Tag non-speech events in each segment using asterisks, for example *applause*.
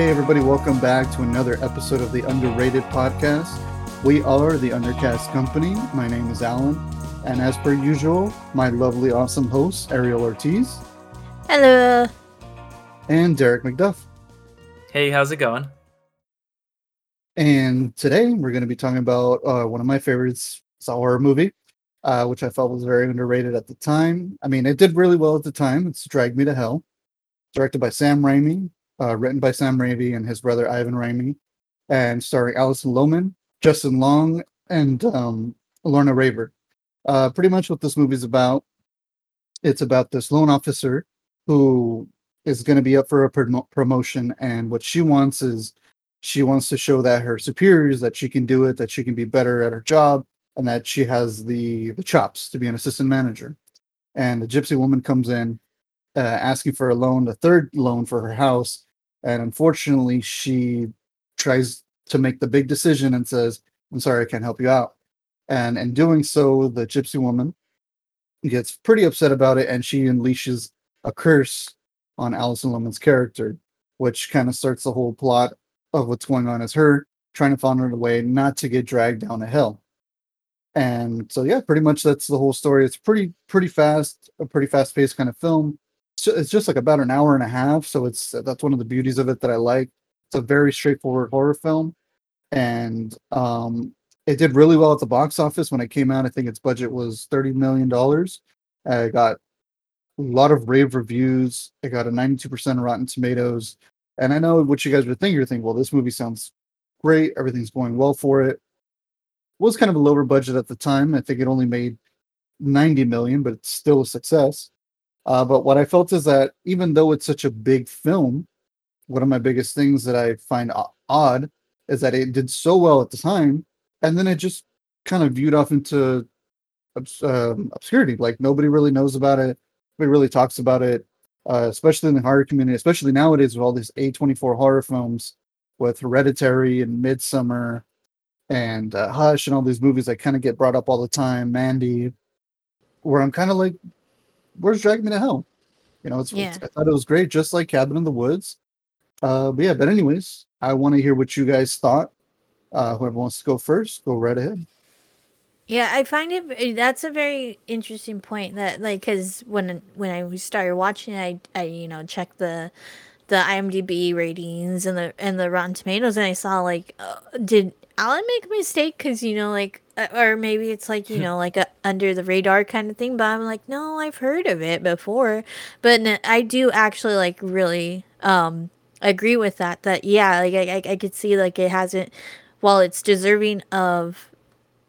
Hey, everybody, welcome back to another episode of the Underrated Podcast. We are the Undercast Company. My name is Alan, and as per usual, my lovely, awesome host, Ariel Ortiz, Hello. and Derek McDuff. Hey, how's it going? And today we're going to be talking about uh, one of my favorites, it's a horror movie, uh, which I felt was very underrated at the time. I mean, it did really well at the time. It's Drag Me to Hell, directed by Sam Raimi, uh, written by Sam Raimi and his brother Ivan Raimi, and starring Alison Lohman, Justin Long, and um, Lorna Raver. Uh, pretty much what this movie's about. It's about this loan officer who is going to be up for a promo- promotion, and what she wants is she wants to show that her superiors that she can do it, that she can be better at her job, and that she has the the chops to be an assistant manager. And the gypsy woman comes in uh, asking for a loan, the third loan for her house, and unfortunately, she tries to make the big decision and says, "I'm sorry, I can't help you out." And in doing so, the gypsy woman gets pretty upset about it, and she unleashes a curse on Alison Lohman's character, which kind of starts the whole plot of what's going on as her trying to find her way not to get dragged down a hill. And so yeah, pretty much that's the whole story. It's pretty pretty fast, a pretty fast paced kind of film. It's just like about an hour and a half, so it's that's one of the beauties of it that I like. It's a very straightforward horror film, and um, it did really well at the box office when it came out. I think its budget was thirty million dollars. Uh, it got a lot of rave reviews. It got a ninety-two percent Rotten Tomatoes. And I know what you guys were thinking. You're thinking, well, this movie sounds great. Everything's going well for it. Was kind of a lower budget at the time. I think it only made 90 million, but it's still a success. Uh, but what I felt is that even though it's such a big film, one of my biggest things that I find odd is that it did so well at the time, and then it just kind of viewed off into um, obscurity. Like nobody really knows about it. Nobody really talks about it uh, especially in the horror community, especially nowadays with all these A24 horror films with Hereditary and Midsommar and uh, Hush and all these movies that kind of get brought up all the time, Mandy, where I'm kind of like, where's Drag Me to Hell? You know, it's, Yeah. it's- I thought it was great, just like Cabin in the Woods. Uh, but yeah, but anyways, I want to hear what you guys thought. Uh, whoever wants to go first, go right ahead. Yeah, I find it that's a very interesting point that like cuz when when I started watching it, I I you know checked the the IMDb ratings and the and the Rotten Tomatoes and I saw like uh, did Alan make a mistake cuz you know like or maybe it's like you know like a under the radar kind of thing but I'm like no, I've heard of it before. But I do actually like really um agree with that that yeah, like I I, I could see like it hasn't while it's deserving of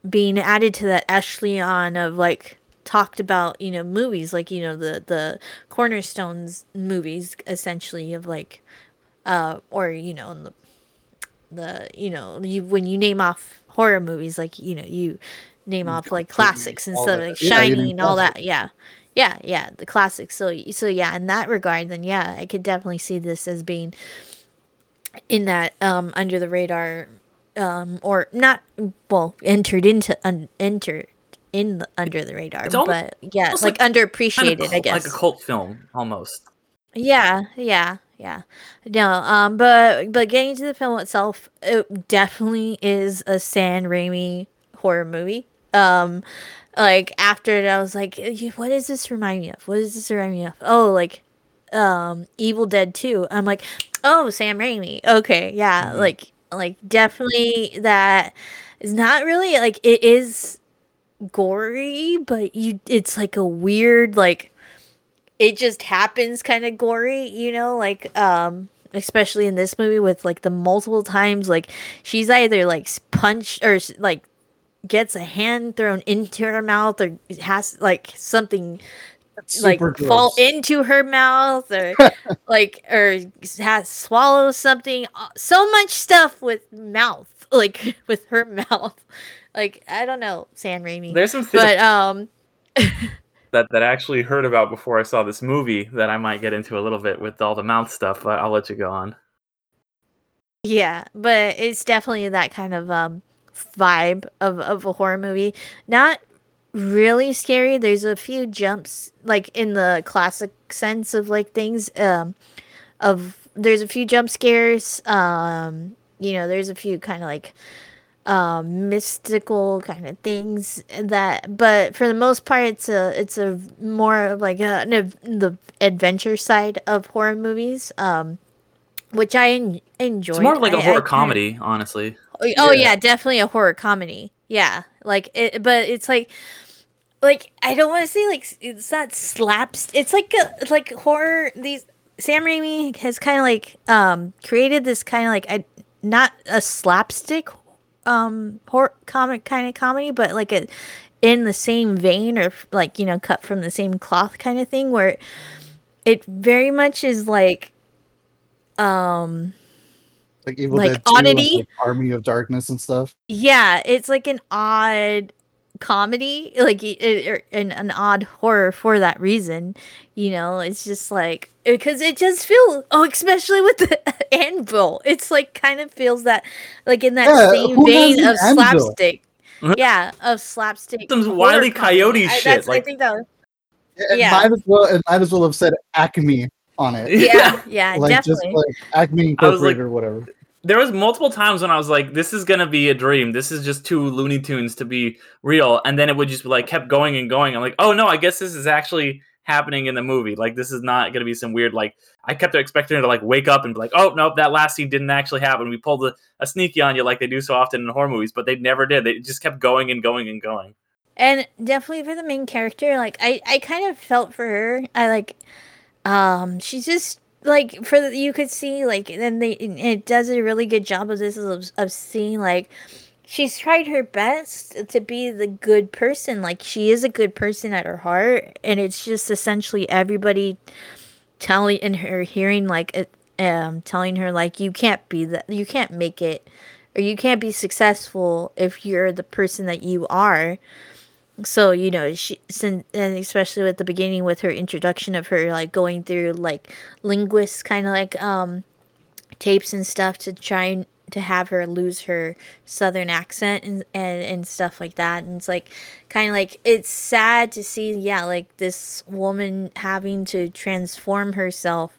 being added to that echelon of like talked about you know movies like you know the the cornerstones movies essentially of like uh or you know the the you know you when you name off horror movies like you know you name off like classics and all stuff that. like Yeah, shining and all classics. that yeah yeah yeah the classics so so yeah in that regard then yeah i could definitely see this as being in that um under the radar um or not well entered into un, entered in the, under the radar It's almo- but yeah almost like, like- underappreciated of i guess like a cult film almost. yeah yeah yeah. No um but but getting to the film itself it definitely is a Sam Raimi horror movie. Um like after it i was like "Eh, what does this remind me of? What does this remind me of? Oh like um evil dead 2 i'm like oh sam raimi. Okay yeah Mhm. like like definitely that is not really like it is gory but you it's like a weird like it just happens kind of gory you know like um especially in this movie with like the multiple times like she's either like punched or like gets a hand thrown into her mouth or has like something like Super fall into her mouth or *laughs* like or has swallow something uh, so much stuff with mouth *laughs* like with her *laughs* mouth like i don't know Sam Raimi. There's some but um that, that I actually heard about before I saw this movie that I might get into a little bit with all the mouth stuff, but I'll let you go on. Yeah, but it's definitely that kind of um vibe of of a horror movie. Not really scary. There's a few jumps like in the classic sense of like things um of there's a few jump scares. Um, you know, there's a few kind of like um mystical kind of things that but for the most part it's a it's a more like a, an, the adventure side of horror movies um which i en- enjoy It's more like a horror comedy, honestly. Oh, oh Yeah. yeah, definitely a horror comedy. Yeah, like it, but it's like, like I don't want to say like it's not slaps. It's like a like horror. These Sam Raimi has kind of like um created this kind of like I not a slapstick um horror comic kind of comedy, but like a in the same vein or like you know cut from the same cloth kind of thing where it very much is like um Like Evil Like Dead 2 Oddity? like, Army of Darkness and stuff. Yeah, it's like an odd comedy, like it, it, an, an odd horror for that reason. You know, it's just like because it just feels oh, especially with *laughs* the anvil, it's like kind of feels that like in that Yeah, same vein of anvil? slapstick. Mhm. yeah, of slapstick. Some horror Wile E. comedy. Coyote I, shit, I think that. Was, It Yeah. might as well it might as well have said Acme on it. yeah, *laughs* yeah, like definitely. just like Acme I was like- Incorporated or whatever. There was multiple times when I was like, "This is gonna be a dream. This is just two Looney Tunes to be real," and then it would just be like kept going and going. I'm like, "Oh no, I guess this is actually happening in the movie. Like this is not gonna be some weird like." I kept expecting her to like wake up and be like, "Oh no, that last scene didn't actually happen. We pulled a, a sneaky on you like they do so often in horror movies," but they never did. They just kept going and going and going. and definitely for the main character like i i kind of felt for her i like um she's just like for the, you could see like then they it does a really good job of this of, of seeing like she's tried her best to be the good person. Like she is a good person at her heart and it's just essentially everybody telling in her hearing like um telling her like you can't be that you can't make it or you can't be successful if you're the person that you are so you know she sin- and especially at the beginning with her introduction of her like going through like linguists kind of like um tapes and stuff to try and to have her lose her southern accent and and, and stuff like that. And it's like kind of like it's sad to see yeah like this woman having to transform herself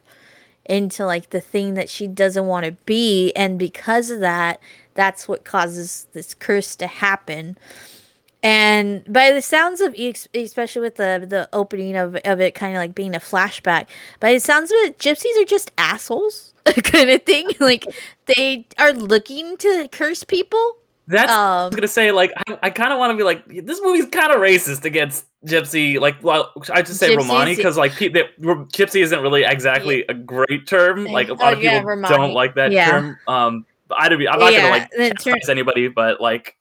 into like the thing that she doesn't want to be. And because of that that's what causes this curse to happen and by the sounds of especially with the the opening of, of it kind of like being a flashback by the sounds of it gypsies are just assholes *laughs* kind of thing *laughs* like they are looking to curse people That's what I um was gonna say. Like, I, I kind of want to be like, this movie's kind of racist against Gypsy. Like, well, I just say Gypsies- Romani because like pe- that Gypsy isn't really exactly a great term. Like, a Oh, lot of people Romani. don't like that Yeah. term. Um, but I don't. be- I'm not Yeah, gonna like term- anybody, but like,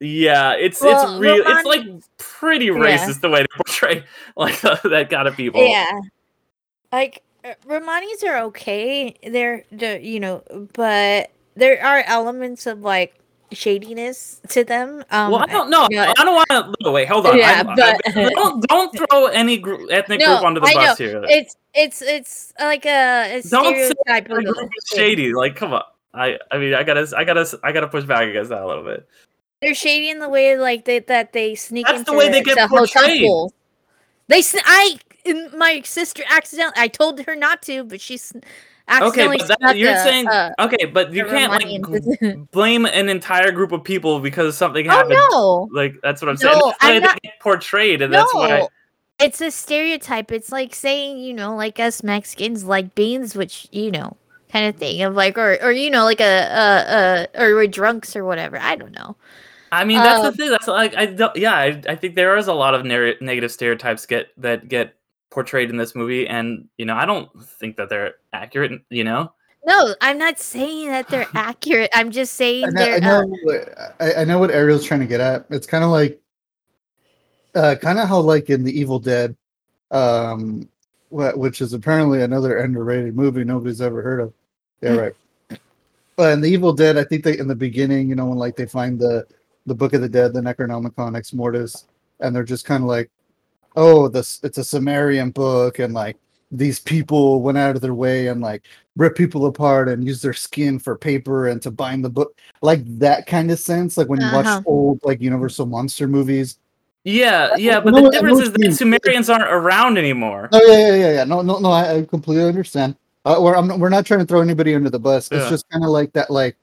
yeah, it's Well, it's real. It's like pretty racist the way they portray *laughs* like that kind of people. Yeah. Like uh, Romanis are okay. They're, they're you know, but there are elements of like shadiness to them. Um Well, I don't know. you know, I don't want to. No, wait, hold on. Yeah, I, but- I, don't *laughs* don't throw any gr- ethnic No, group under the I bus here. it's it's it's like a, a Don't say stereotype group is shady. Like, come on. I, I mean, I gotta, I gotta, I gotta push back against that a little bit. They're shady in the way like they, that they sneak That's into the way they get hotel portrayed. pools. They I my sister accidentally I told her not to, but she's Okay, but that, you're a- saying a- okay, but you can't like Romani g- into- *laughs* blame an entire group of people because something happened. Oh happened. no. Like that's what I'm saying. No, That's I'm they not- get portrayed, and that's why. No, it's a stereotype. It's like saying, you know, like us Mexicans like beans, which you know, kind of thing of like, or or you know, like a uh uh, or we're drunks or whatever. I don't know. I mean, that's Um, the thing. That's like, I don't, yeah, I, I think there is a lot of nar- negative stereotypes get that get portrayed in this movie, and you know, I don't think that they're accurate. You know, No, I'm not saying that they're *laughs* accurate. I'm just saying I know, they're. I uh, know, what- I, I know what Ariel's trying to get at. It's kind of like, uh, kind of how like in the Evil Dead, um, wh- which is apparently another underrated movie nobody's ever heard of. Yeah, Mm. right. But in the Evil Dead, I think they in the beginning, you know, when like they find the the Book of the Dead, the Necronomicon Ex Mortis, and they're just kind of like, oh, this it's a Sumerian book, and like these people went out of their way and like rip people apart and use their skin for paper and to bind the book like that kind of sense like when you Uh-huh. watch old like universal monster movies yeah, yeah, but know the what- I know difference what is you that. Sumerians aren't around anymore. oh yeah yeah yeah yeah no no no i, I completely understand uh, or I'm, we're not trying to throw anybody under the bus. It's Yeah. just kind of like that, like,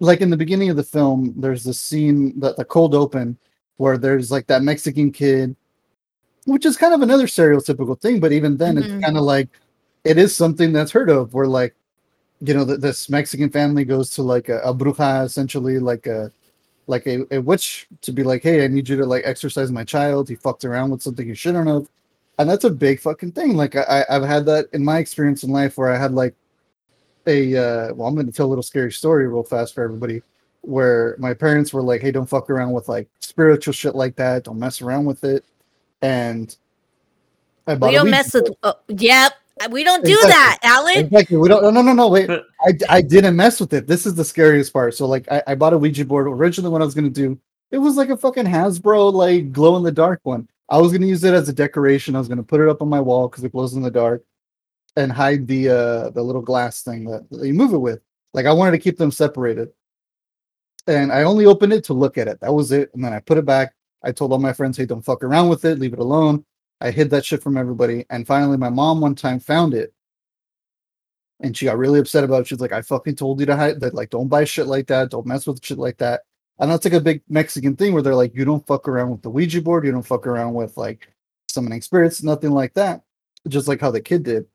like in the beginning of the film, there's this scene that the cold open where there's like that Mexican kid, which is kind of another stereotypical thing, but even then, Mhm. it's kind of like it is something that's heard of. Where like, you know, th- this Mexican family goes to like a, a bruja, essentially like a like a, a witch to be like, hey, I need you to like exercise my child. He fucked around with something he shouldn't have. And that's a big fucking thing. Like I- I've had that in my experience in life where I had like a uh well, I'm gonna tell a little scary story real fast for everybody where my parents were like, hey, don't fuck around with like spiritual shit like that. Don't mess around with it. And I bought We don't Ouija mess with. board. Uh, yep, we don't do Exactly. that, Alan. Exactly. We don't. No, no, no, no. Wait. *laughs* I, I didn't mess with it. This is the scariest part. So like, I, I bought a Ouija board. Originally, what I was gonna do, it was like a fucking Hasbro like glow in the dark one. I was gonna use it as a decoration. I was gonna put it up on my wall because it glows in the dark, and hide the uh the little glass thing that, you move it with. Like I wanted to keep them separated. And I only opened it to look at it. That was it. And then I put it back. I told all my friends, hey, don't fuck around with it. Leave it alone. I hid that shit from everybody. And finally, my mom one time found it and she got really upset about it. She's like, I fucking told you to hide that, like, don't buy shit like that, don't mess with shit like that. And that's like a big Mexican thing where they're like, you don't fuck around with the Ouija board, you don't fuck around with like summoning spirits, nothing like that. Just like how the kid did.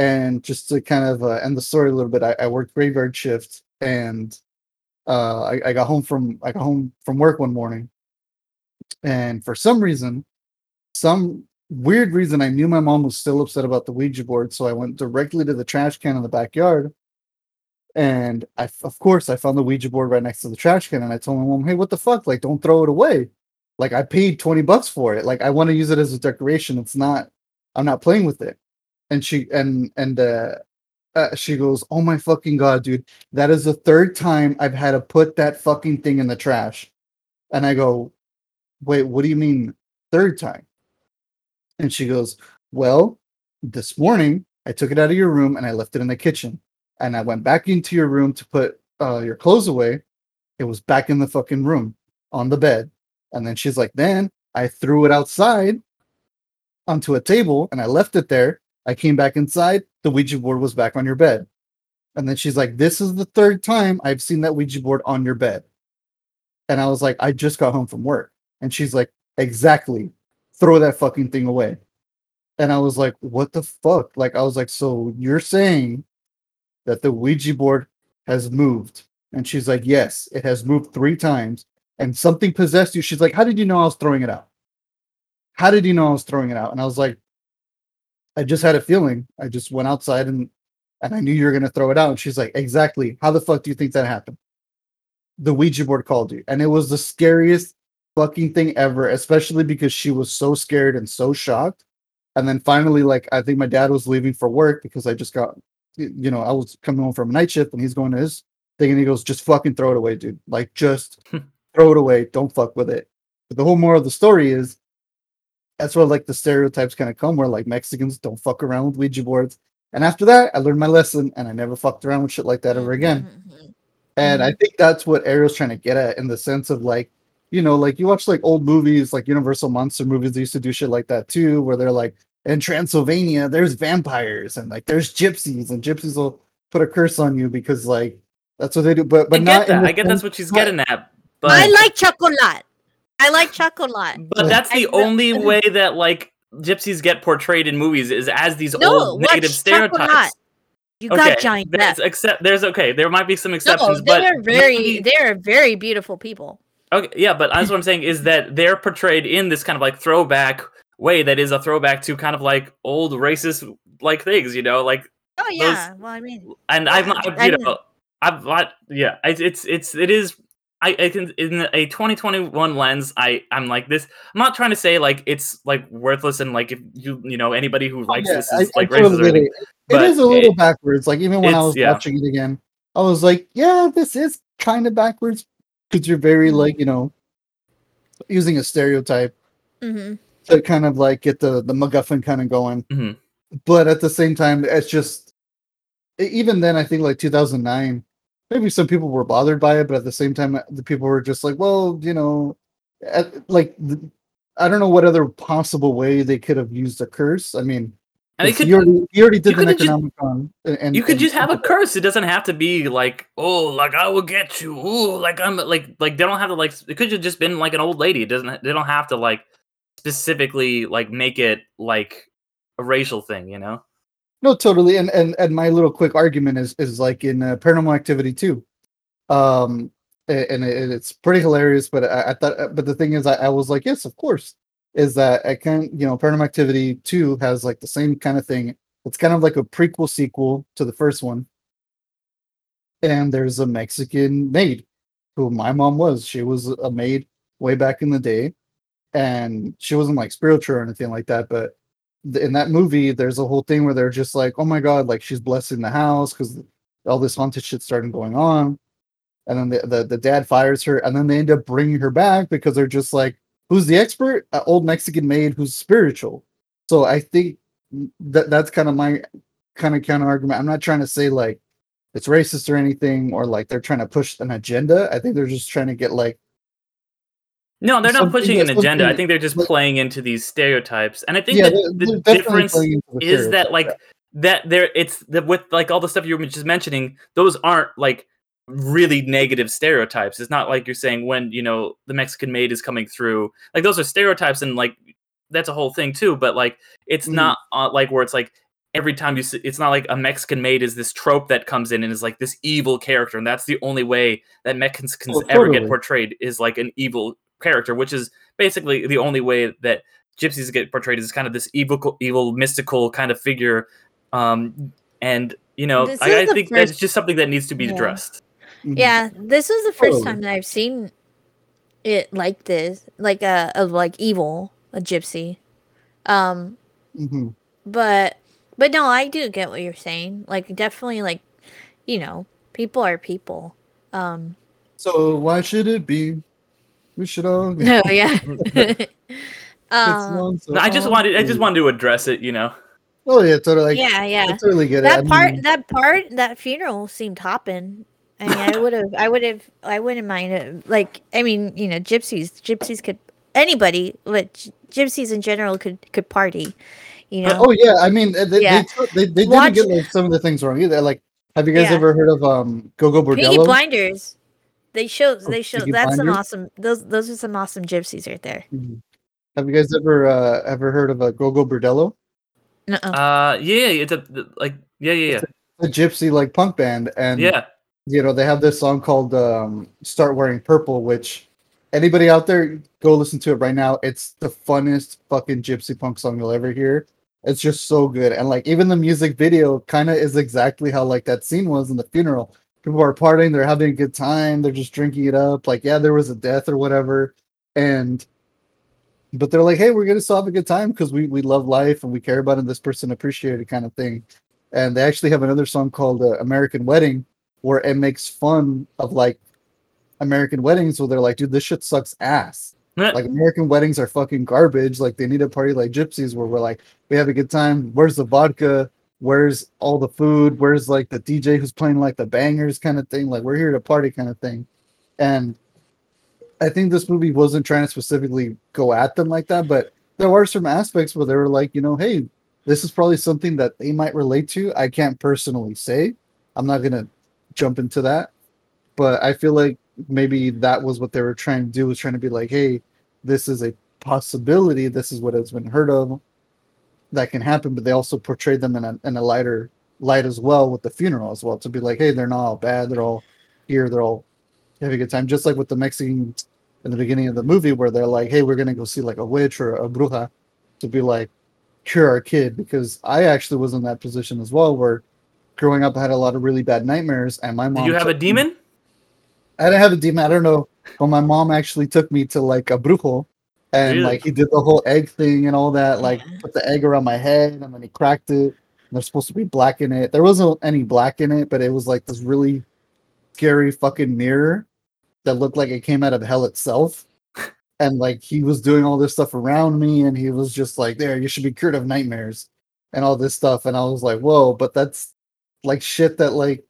And just to kind of uh, end the story a little bit, I, I worked graveyard shift and uh, I, I got home from I got home from work one morning, and for some reason, some weird reason, I knew my mom was still upset about the Ouija board, so I went directly to the trash can in the backyard. And I, of course, I found the Ouija board right next to the trash can, and I told my mom, "Hey, what the fuck? Like, don't throw it away. Like, I paid twenty bucks for it. Like, I want to use it as a decoration. It's not. I'm not playing with it." And she and and uh, uh, she goes, "Oh my fucking god, dude! That is the third time I've had to put that fucking thing in the trash." And I go, "Wait, what do you mean third time?" And she goes, Well, this morning I took it out of your room and I left it in the kitchen. And I went back into your room to put uh, your clothes away. It was back in the fucking room on the bed. And then she's like, Then I threw it outside onto a table and I left it there. I came back inside. The Ouija board was back on your bed. And then she's like, This is the third time I've seen that Ouija board on your bed. And I was like, I just got home from work. And she's like, Exactly throw that fucking thing away. And I was like, what the fuck? Like, I was like, so you're saying that the Ouija board has moved? And she's like, yes, it has moved three times. And something possessed you. She's like, how did you know I was throwing it out? How did you know I was throwing it out? And I was like, I just had a feeling. I just went outside and and I knew you were gonna throw it out. And she's like, exactly. How the fuck do you think that happened? The Ouija board called you, and it was the scariest fucking thing ever, especially because she was so scared and so shocked. And then finally, like I think my dad was leaving for work because I just got, you know, I was coming home from a night shift and he's going to his thing and he goes, just fucking throw it away, dude. Like just *laughs* throw it away. Don't fuck with it. But the whole moral of the story is that's where like the stereotypes kind of come where like Mexicans don't fuck around with Ouija boards. And after that, I learned my lesson and I never fucked around with shit like that ever again. Mhm. And I think that's what Ariel's trying to get at in the sense of like, you know, like you watch like old movies, like Universal Monster movies, they used to do shit like that too, where they're like, in Transylvania, there's vampires and like there's gypsies, and gypsies will put a curse on you because like that's what they do. But but I not get in that. I get that's what she's getting at. But I like chocolate. I like *laughs* Chocolat. But that's the only way that like gypsies get portrayed in movies is as these No, old negative stereotypes. Chocolat. You got giant there's except there's okay. There might be some No, exceptions, but they're very, mainly- they're very beautiful people. Okay, yeah, but that's what I'm saying is that they're portrayed in this kind of like throwback way that is a throwback to kind of like old racist like things, you know, like Oh yeah. well, I mean, and I've Yeah, not, I you know. know, I've not, yeah, it's it's it's it is. I, I can in a 2021 lens, I I'm like this. I'm not trying to say like it's like worthless and like if you you know anybody who likes Yeah, this is I like totally racist or it. It but is a little it- backwards. Like even when I was yeah. watching it again, I was like, yeah, this is kind of backwards because you're very Mhm. like you know using a stereotype hmm to kind of like get the the MacGuffin kind of going. Mhm. But at the same time, it's just even then, I think like 2009, maybe some people were bothered by it, but at the same time, uh, the people were just like, well, you know, at, like th- I don't know what other possible way they could have used a curse. I mean, And It's- could he already he already did you the Necronomicon. and- and- you could and- just have a curse. It doesn't have to be like, oh, like I will get you. Oh, like I'm like like they don't have to like. It could have just been like an old lady. It doesn't. They don't have to like specifically like make it like a racial thing. You know. No, totally. And and and my little quick argument is is like in uh, Paranormal Activity too, um, a- and it, it's pretty hilarious. But I, I thought, but the thing is, I, I was like, yes, of course. Is that I can you know Paranormal Activity two has like the same kind of thing. It's kind of like a prequel sequel to the first one. And there's a Mexican maid, who my mom was. She was a maid way back in the day, and she wasn't like spiritual or anything like that, but in that movie, there's a whole thing where they're just like, "Oh my god!" Like she's blessing the house because all this haunted shit started going on, and then the, the the dad fires her, and then they end up bringing her back because they're just like, "Who's the expert?" An old Mexican maid who's spiritual. So I think that that's kind of my kind of counter argument. I'm not trying to say like it's racist or anything, or like they're trying to push an agenda. I think they're just trying to get like No, they're not pushing an agenda. I think they're just like- playing into these stereotypes. And I think yeah, the difference the is that like yeah. that there it's the, with like all the stuff you were just mentioning those aren't like really negative stereotypes it's not like you're saying when you know the mexican maid is coming through like those are stereotypes and like that's a whole thing too but like it's Mhm. not uh, like where it's like every time you see it's not like a mexican maid is this trope that comes in and is like this evil character and that's the only way that mexicans can Oh, ever get portrayed is like an evil character which is basically the only way that gypsies get portrayed as kind of this evil evil mystical kind of figure um and you know This i, I the think that's just something that needs to be Yeah. addressed Mhm. Yeah, this is the first Totally. time that I've seen it like this, like a of like evil, a gypsy. Um, Mhm. but but no, I do get what you're saying. Like definitely, like you know, people are people. Um, So why should it be? We should all. no, *laughs* yeah. *laughs* Um, so i just wanted i just wanted to address it you know Oh yeah, totally. Like, yeah, yeah. I totally get it. I that part mean, that part that funeral seemed hopping i mean i would have i would have i wouldn't mind it like i mean you know gypsies gypsies could anybody but gy- gypsies in general could could party you know Oh yeah, I mean they Yeah. they, they, they didn't get like some of the things wrong either. Like, have you guys Yeah. ever heard of um Gogol Bordello? blinders they show Oh, they show Peaky that's an awesome those those are some awesome gypsies right there Mhm. Have you guys ever uh ever heard of a Gogol Bordello? Nuh-uh. uh yeah it's a like yeah yeah yeah A gypsy like punk band, and yeah you know they have this song called um "Start Wearing Purple," which anybody out there go listen to it right now. It's the funnest fucking gypsy punk song you'll ever hear. It's just so good, and like even the music video kind of is exactly how like that scene was in the funeral. People are partying, they're having a good time, they're just drinking it up. Like yeah, there was a death or whatever, and but they're like, hey, we're gonna still have a good time because we we love life and we care about it. And this person appreciated kind of thing. And they actually have another song called uh, "American Wedding," where it makes fun of like American weddings, where they're like, dude, this shit sucks ass. Like American weddings are fucking garbage. Like they need a party like gypsies, where we're like, we have a good time. Where's the vodka? Where's all the food? Where's like the DJ who's playing like the bangers kind of thing? Like we're here to party kind of thing. And I think this movie wasn't trying to specifically go at them like that, but there are some aspects where they were like, you know, hey, this is probably something that they might relate to. I can't personally say. I'm not gonna jump into that, but I feel like maybe that was what they were trying to do was trying to be like, hey, this is a possibility. This is what has been heard of that can happen, but they also portray them in a in a lighter light as well with the funeral as well to be like, hey, they're not all bad. They're all here. They're all having a good time. Just like with the Mexican in the beginning of the movie where they're like, hey, we're gonna go see like a witch or a bruja to be like cure our kid because I actually was in that position as well where growing up I had a lot of really bad nightmares and my mom did you have a took me- demon I didn't have a demon. I don't know, but my mom actually took me to like a brujo, and Really? like he did the whole egg thing and all that. Like put the egg around my head, and then he cracked it. And there's supposed to be black in it. There wasn't any black in it, but it was like this really scary fucking mirror that looked like it came out of hell itself. And like he was doing all this stuff around me, and he was just like, "There, you should be cured of nightmares," and all this stuff. And I was like, "Whoa!" But that's like shit that like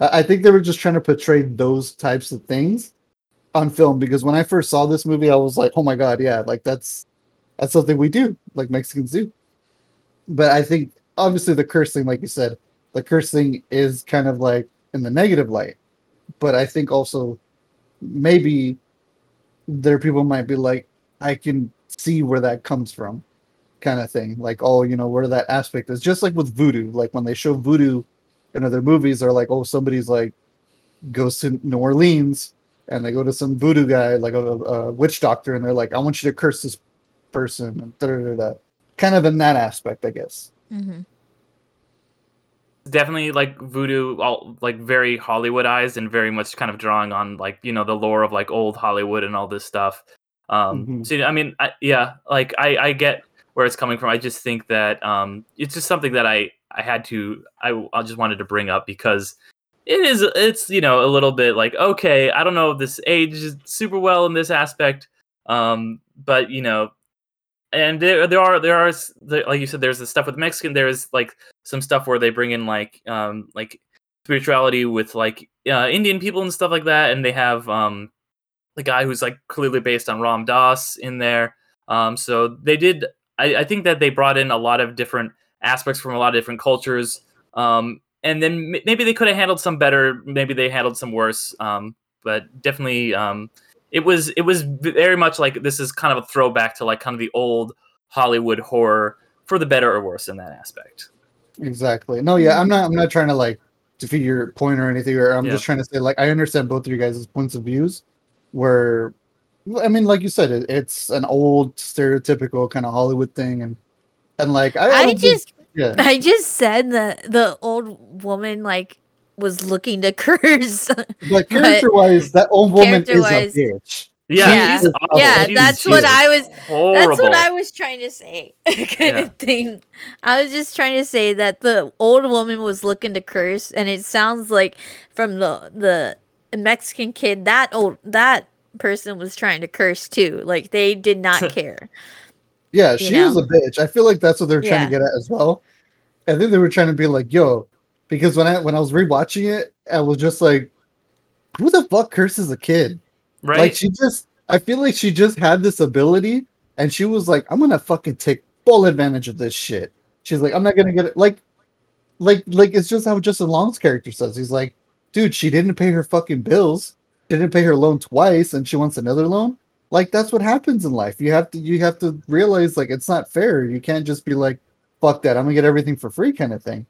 I I think they were just trying to portray those types of things on film because when I first saw this movie, I was like, "Oh my god, yeah, like that's that's something we do, like Mexicans do." But I think obviously the curse thing, like you said, the curse thing is kind of like in the negative light. But I think also maybe there people might be like, I can see where that comes from, kind of thing. Like, oh, you know, where that aspect is. Just like with voodoo, like when they show voodoo in other movies, they're like, oh, somebody's like goes to New Orleans and they go to some voodoo guy, like a, a witch doctor, and they're like, I want you to curse this person, and da da da da. Kind of in that aspect, I guess. hmm definitely like voodoo all like very hollywoodized and very much kind of drawing on like you know the lore of like old hollywood and all this stuff um Mhm. so i mean I, yeah like i i get where it's coming from i just think that um it's just something that i i had to i i just wanted to bring up because it is it's you know a little bit like okay i don't know if this ages super well in this aspect um but you know and there there are there are like you said there's the stuff with mexican there's like some stuff where they bring in like um like spirituality with like uh, indian people and stuff like that and they have um the guy who's like clearly based on ram dass in there um so they did I, I think that they brought in a lot of different aspects from a lot of different cultures um and then m- maybe they could have handled some better maybe they handled some worse um but definitely um it was it was very much like this is kind of a throwback to like kind of the old hollywood horror for the better or worse in that aspect Exactly. No, yeah, I'm not. I'm not trying to like defeat your point or anything. Or I'm Yeah. just trying to say like I understand both of you guys' points of views. Where, I mean, like you said, it, it's an old stereotypical kind of Hollywood thing, and and like I, I don't just yeah, I just said that the old woman like was looking to *laughs* curse. but character wise, that old woman is a bitch. yeah, Yeah. she's awful. yeah, She's- that's she's what I was horrible. That's what I was trying to say, *laughs* kind Yeah. of thing. I was just trying to say that the old woman was looking to curse, and it sounds like from the the Mexican kid that old that person was trying to curse too. Like they did not *laughs* care. Yeah, You she is a bitch. I feel like that's what they're trying Yeah. to get at as well. I think they were trying to be like, yo, because when I when I was rewatching it, I was just like, who the fuck curses a kid? right? Like she just I feel like she just had this ability and she was like, I'm gonna fucking take full advantage of this shit. She's like, I'm not gonna get it like like like it's just how Justin Long's character says. He's like, dude, she didn't pay her fucking bills, didn't pay her loan twice, and she wants another loan. Like that's what happens in life. You have to you have to realize like it's not fair. You can't just be like, fuck that, I'm gonna get everything for free kind of thing.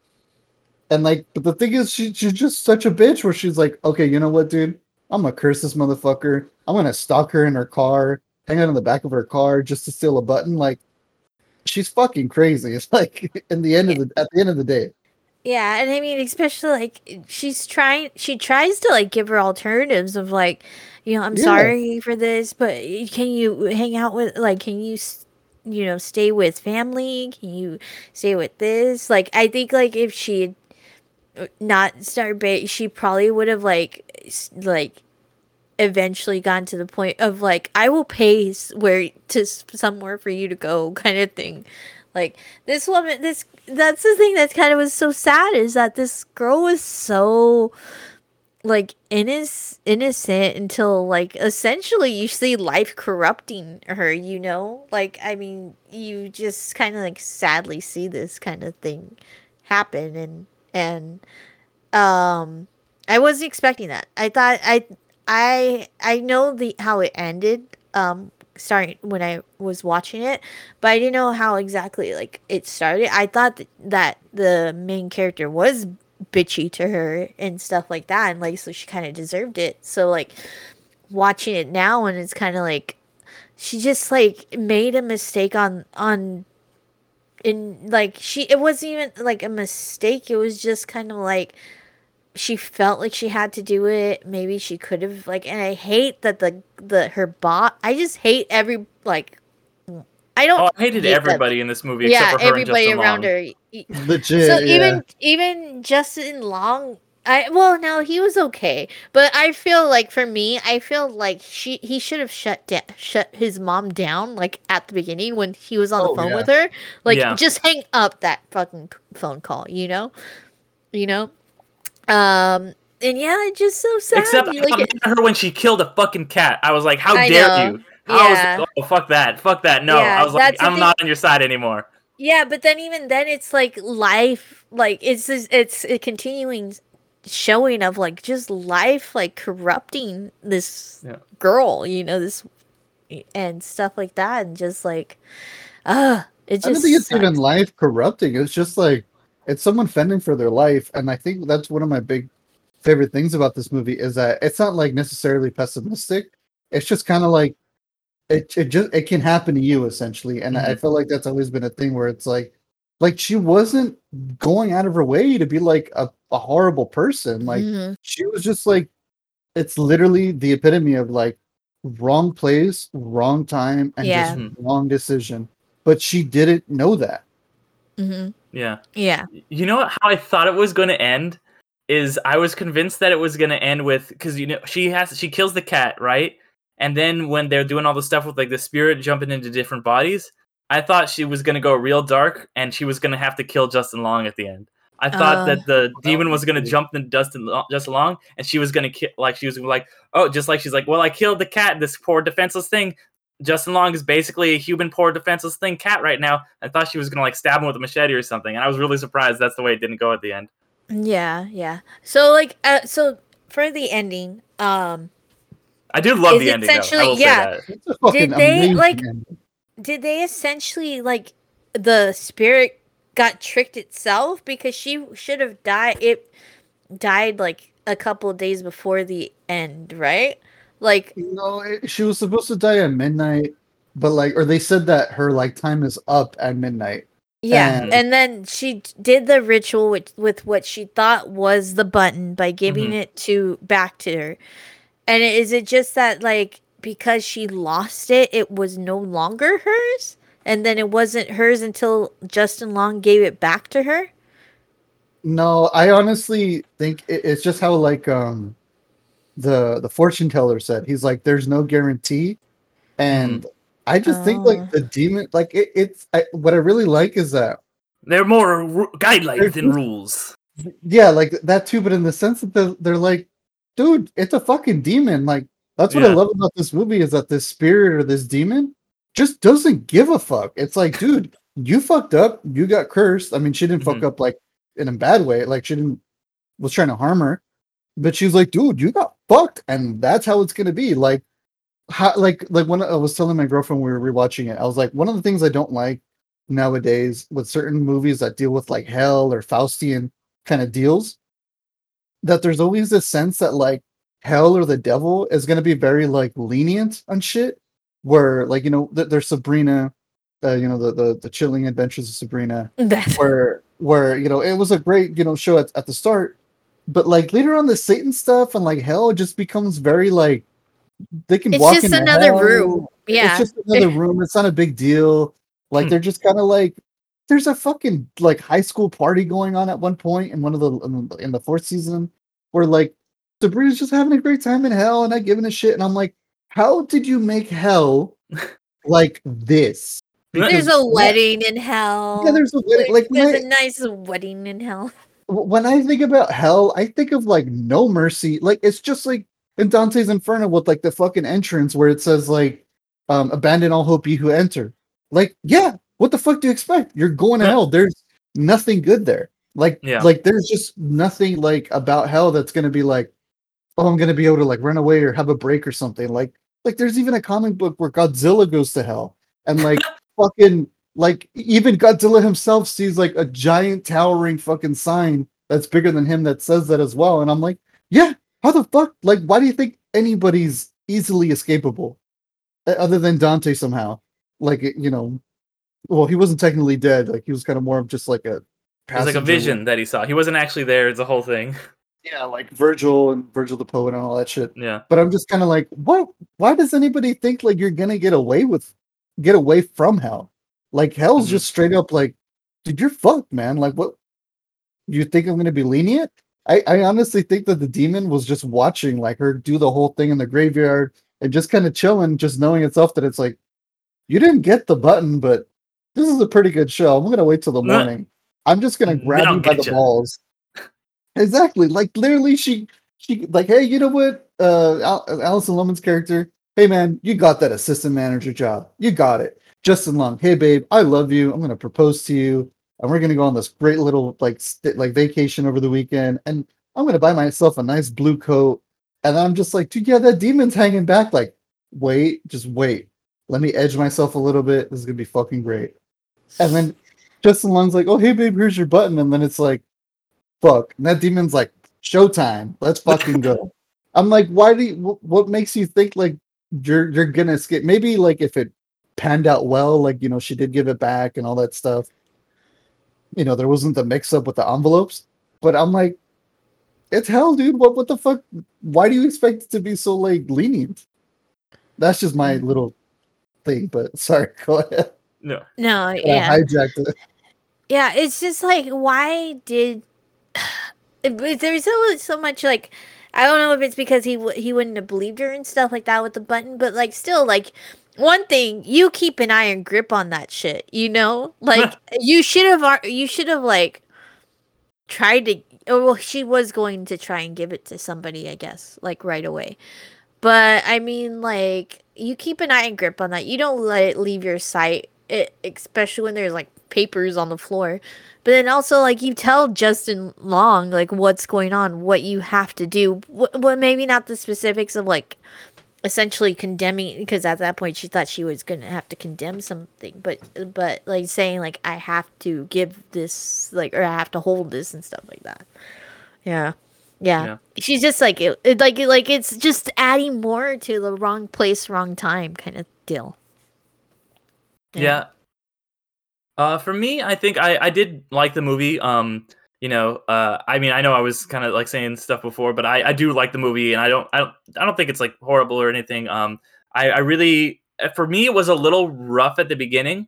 And like, but the thing is, she, she's just such a bitch where she's like, okay, you know what, dude? I'm gonna curse this motherfucker. I'm gonna stalk her in her car, hang out in the back of her car just to steal a button. Like, she's fucking crazy. It's *laughs* like in the end of the at the end of the day. Yeah, and I mean, especially like she's trying, she tries to like give her alternatives of like, you know, I'm Yeah. sorry for this, but can you hang out with, like, can you, you know, stay with family? Can you stay with this? Like, I think like if she uh, not started, ba- she probably would have like, like, eventually gotten to the point of like, I will pay where to somewhere for you to go, *laughs* kind of thing. Like this woman, this that's the thing that kind of was so sad is that this girl was so like innoc- innocent until like essentially you see life corrupting her you know like i mean you just kind of like sadly see this kind of thing happen and and um i wasn't expecting that i thought i i i know the how it ended um starting when i was watching it but I didn't know how exactly like it started. I thought th- that the main character was bitchy to her and stuff like that, and like so she kind of deserved it. So like watching it now, and it's kind of like she just like made a mistake on on in like she it wasn't even like a mistake. It was just kind of like she felt like she had to do it. Maybe she could have like, and I hate that the the her bot. I just hate every like. I don't oh, I hated hate that- everybody in this movie yeah, except for her everybody and around Long. her. Legit. so yeah. even even Justin Long, I well no he was okay, but I feel like for me, I feel like she he should have shut down shut his mom down like at the beginning when he was on Oh, the phone yeah. with her. Like Yeah. just hang up that fucking phone call, you know, you know. Um and yeah, it's just so sad. Except you I got like, mad at her when she killed a fucking cat. I was like, "How I dare know. you!" I was Yeah. like, "Oh fuck that, fuck that!" No, Yeah, I was like, "I'm not on your side anymore." Yeah, but then even then, it's like life, like it's just, it's a continuing showing of like just life, like corrupting this Yeah. girl, you know, this and stuff like that, and just like, uh it just. I don't think it's even life corrupting. It's just like it's someone fending for their life, and I think that's one of my big favorite things about this movie is that it's not like necessarily pessimistic. It's just kind of like it. It just it can happen to you essentially, and I Mhm. feel like that's always been a thing where it's like, like she wasn't going out of her way to be like a, a horrible person. Like Mhm. she was just like, it's literally the epitome of like wrong place, wrong time, and Yeah. just wrong decision. But she didn't know that. Mhm. Yeah. Yeah. You know how I thought it was going to end is I was convinced that it was going to end with because you know she has she kills the cat right, and then when they're doing all the stuff with like the spirit jumping into different bodies, I thought she was going to go real dark and she was going to have to kill Justin Long at the end. I thought Uh. that the demon was going to jump in Justin Lo- Justin Long and she was going to kill like she was like oh just like she's like well I killed the cat this poor defenseless thing. Justin Long is basically a human, poor, defenseless thing cat right now. I thought she was gonna like stab him with a machete or something, and I was really surprised that's the way it didn't go at the end. Yeah. Yeah. So like, uh, so for the ending, um, I do love the it ending. Though. I essentially- will yeah. say that. It's they, like- ending. did they essentially like the spirit got tricked itself because she should have died it died like a couple of days before the end right like You know, it, she was supposed to die at midnight, but like, or they said that her like time is up at midnight. yeah And- and then she did the ritual with, with what she thought was the button by giving Mhm. it to back to her and is it just that like because she lost it it was no longer hers and then it wasn't hers until justin long gave it back to her No, I honestly think it, it's just how like um the the fortune teller said. He's like, there's no guarantee, and I just think Oh. like the demon, like it, it's I, what I really like is that They're more ru- guidelines There's than rules. yeah, like that too, but in the sense that they're, they're like, dude, it's a fucking demon. Like that's what I love about this movie is that this spirit or this demon just doesn't give a fuck. It's like, dude, you fucked up, you got cursed. I mean, she didn't fuck Mhm. up like in a bad way, like she didn't was trying to harm her, but she's like, dude, you got fucked, and that's how it's gonna be. Like, how like like when I was telling my girlfriend we were rewatching it, I was like, one of the things I don't like nowadays with certain movies that deal with like hell or Faustian kind of deals that there's always this sense that like hell or the devil is going to be very like lenient on shit where like you know th- there's sabrina uh, you know the, the the chilling adventures of sabrina *laughs* where where you know it was a great you know show at, at the start but like later on the satan stuff and like hell just becomes very like they can It's walk just into another hell. room. Yeah. it's just another *laughs* room it's not a big deal like Hmm. they're just kind of like there's a fucking like high school party going on at one point in one of the in the- fourth season where like Sabrina's just having a great time in hell and not giving a shit and I'm like how did you make hell *laughs* like this There's a when- wedding in hell. yeah there's a wedding like when there's I, a nice wedding in hell. When I think about hell, I think of like no mercy. Like it's just like in Dante's Inferno with like the fucking entrance where it says like um abandon all hope ye who enter. Like, yeah, what the fuck do you expect? You're going to hell. There's nothing good there. Like Yeah. like there's just nothing like about hell that's gonna be like, oh, I'm gonna be able to like run away or have a break or something. Like like there's even a comic book where Godzilla goes to hell and like *laughs* fucking like even Godzilla himself sees like a giant towering fucking sign that's bigger than him that says that as well. And I'm like, yeah, how the fuck? Like, why do you think anybody's easily escapable Uh, other than Dante somehow? Like, you know, well, he wasn't technically dead. Like, he was kind of more of just like a. It was like a vision that he saw. He wasn't actually there. It's a whole thing. *laughs* Yeah, like Virgil and Virgil the poet and all that shit. Yeah. But I'm just kind of like, what? Why does anybody think like you're gonna get away with, get away from hell? Like hell's Mhm. just straight up like, dude, you're fucked, man. Like what? You think I'm gonna be lenient? I, I honestly think that the demon was just watching like her do the whole thing in the graveyard and just kind of chilling, just knowing itself that it's like, you didn't get the button, but this is a pretty good show. I'm gonna wait till the morning. I'm just gonna grab you by the ya. balls. Exactly. Like literally, she she like, hey, you know what? Uh, Al- Alison Lohman's character. Hey, man, you got that assistant manager job. You got it. Justin Long, hey babe, I love you. I'm gonna propose to you, and we're gonna go on this great little like st- like vacation over the weekend, and I'm gonna buy myself a nice blue coat. And I'm just like, dude, yeah, that demon's hanging back. Like, wait, just wait. Let me edge myself a little bit. This is gonna be fucking great. And then Justin Long's like, oh hey babe, here's your button, and then it's like, fuck. And that demon's like, showtime. Let's fucking go. *laughs* I'm like, why do you, wh- what makes you think like you're you're gonna skip? Maybe like if it panned out well, like you know, she did give it back and all that stuff. You know, there wasn't the mix up with the envelopes. But I'm like, it's hell, dude. What what the fuck? Why do you expect it to be so like lenient? That's just my mm. little thing, but *laughs* sorry, go ahead. No. No, I yeah. hijacked it. Yeah, it's just like why did *sighs* there's so so much like I don't know if it's because he w- he wouldn't have believed her and stuff like that with the button, but like still like one thing you keep an iron grip on that shit, you know? *laughs* Like you should have you should have like tried to oh, well she was going to try and give it to somebody, I guess, like right away. But I mean like you keep an iron grip on that. You don't let it leave your sight, it, especially when there's like papers on the floor. But then also, like, you tell Justin Long, like, what's going on, what you have to do. What, what maybe not the specifics of, like, essentially condemning, because at that point she thought she was going to have to condemn something. But, but, like, saying, like, I have to give this, like, or I have to hold this and stuff like that. Yeah. Yeah. Yeah. She's just like, it, it, like, like, it's just adding more to the wrong place, wrong time kind of deal. Yeah. Uh, for me, I think I, I did like the movie. Um, you know, uh, I mean, I know I was kind of like saying stuff before, but I, I do like the movie, and I don't, I don't, I don't think it's like horrible or anything. Um, I, I really, uh, for me, it was a little rough at the beginning.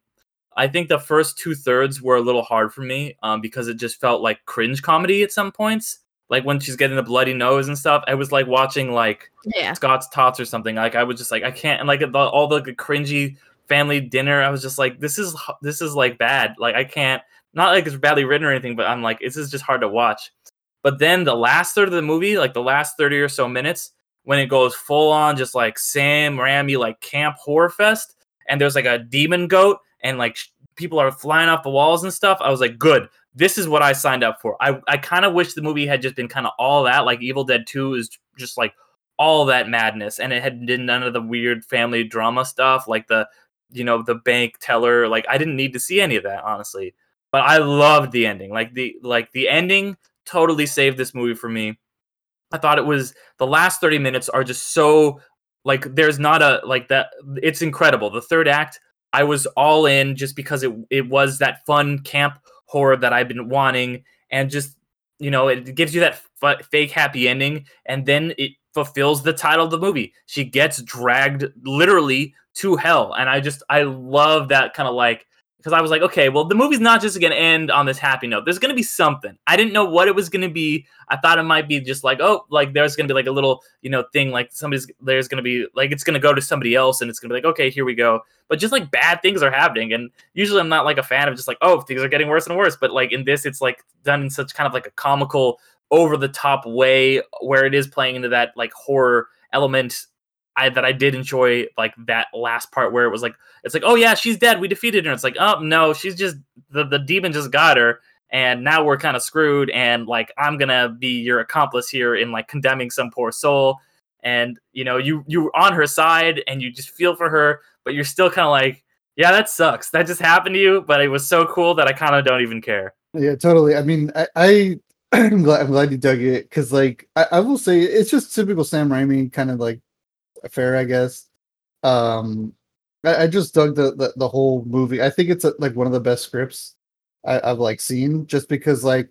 I think the first two thirds were a little hard for me, um, because it just felt like cringe comedy at some points. Like when she's getting the bloody nose and stuff, I was like watching like Yeah. Scott's Tots or something. Like I was just like I can't and like the, all the cringy family dinner. I was just like this is this is like bad. Like I can't. Not like it's badly written or anything, but I'm like this is just hard to watch. But then the last third of the movie, like the last thirty or so minutes, when it goes full on just like Sam Raimi like camp horror fest, and there's like a demon goat and like people are flying off the walls and stuff. I was like, good. This is what I signed up for. I, I kind of wish the movie had just been kind of all that. Like Evil Dead 2 is just like all that madness and it had been none of the weird family drama stuff like the you know the bank teller like i didn't need to see any of that honestly but i loved the ending. Like the like the ending totally saved this movie for me. I thought it was the last 30 minutes are just so like there's not a like that it's incredible. The third act i was all in just because it it was that fun camp horror that i've been wanting. And just you know it gives you that f- fake happy ending and then it fulfills the title of the movie. She gets dragged literally to hell. And i just i love that kind of like because i was like okay well the movie's not just going to end on this happy note. There's going to be something. I didn't know what it was going to be. I thought it might be just like oh like there's going to be like a little you know thing like somebody's there's going to be like it's going to go to somebody else and it's going to be like okay here we go. But just like bad things are happening. And usually i'm not like a fan of just like oh things are getting worse and worse. But like in this it's like done in such kind of like a comical over the top way where it is playing into that like horror element I, that I did enjoy like that last part where it was like it's like oh yeah she's dead. We defeated her. It's like oh no she's just the, the demon just got her and now we're kind of screwed and like I'm gonna be your accomplice here in like condemning some poor soul. And you know you you're on her side and you just feel for her but you're still kind of like yeah that sucks. That just happened to you but it was so cool that I kind of don't even care. Yeah, totally. I mean, I, I *clears throat* I'm glad I'm glad you dug it because, like, I, I will say it's just typical Sam Raimi kind of like affair, I guess. Um, I, I just dug the, the the whole movie. I think it's uh like one of the best scripts I, I've like seen, just because like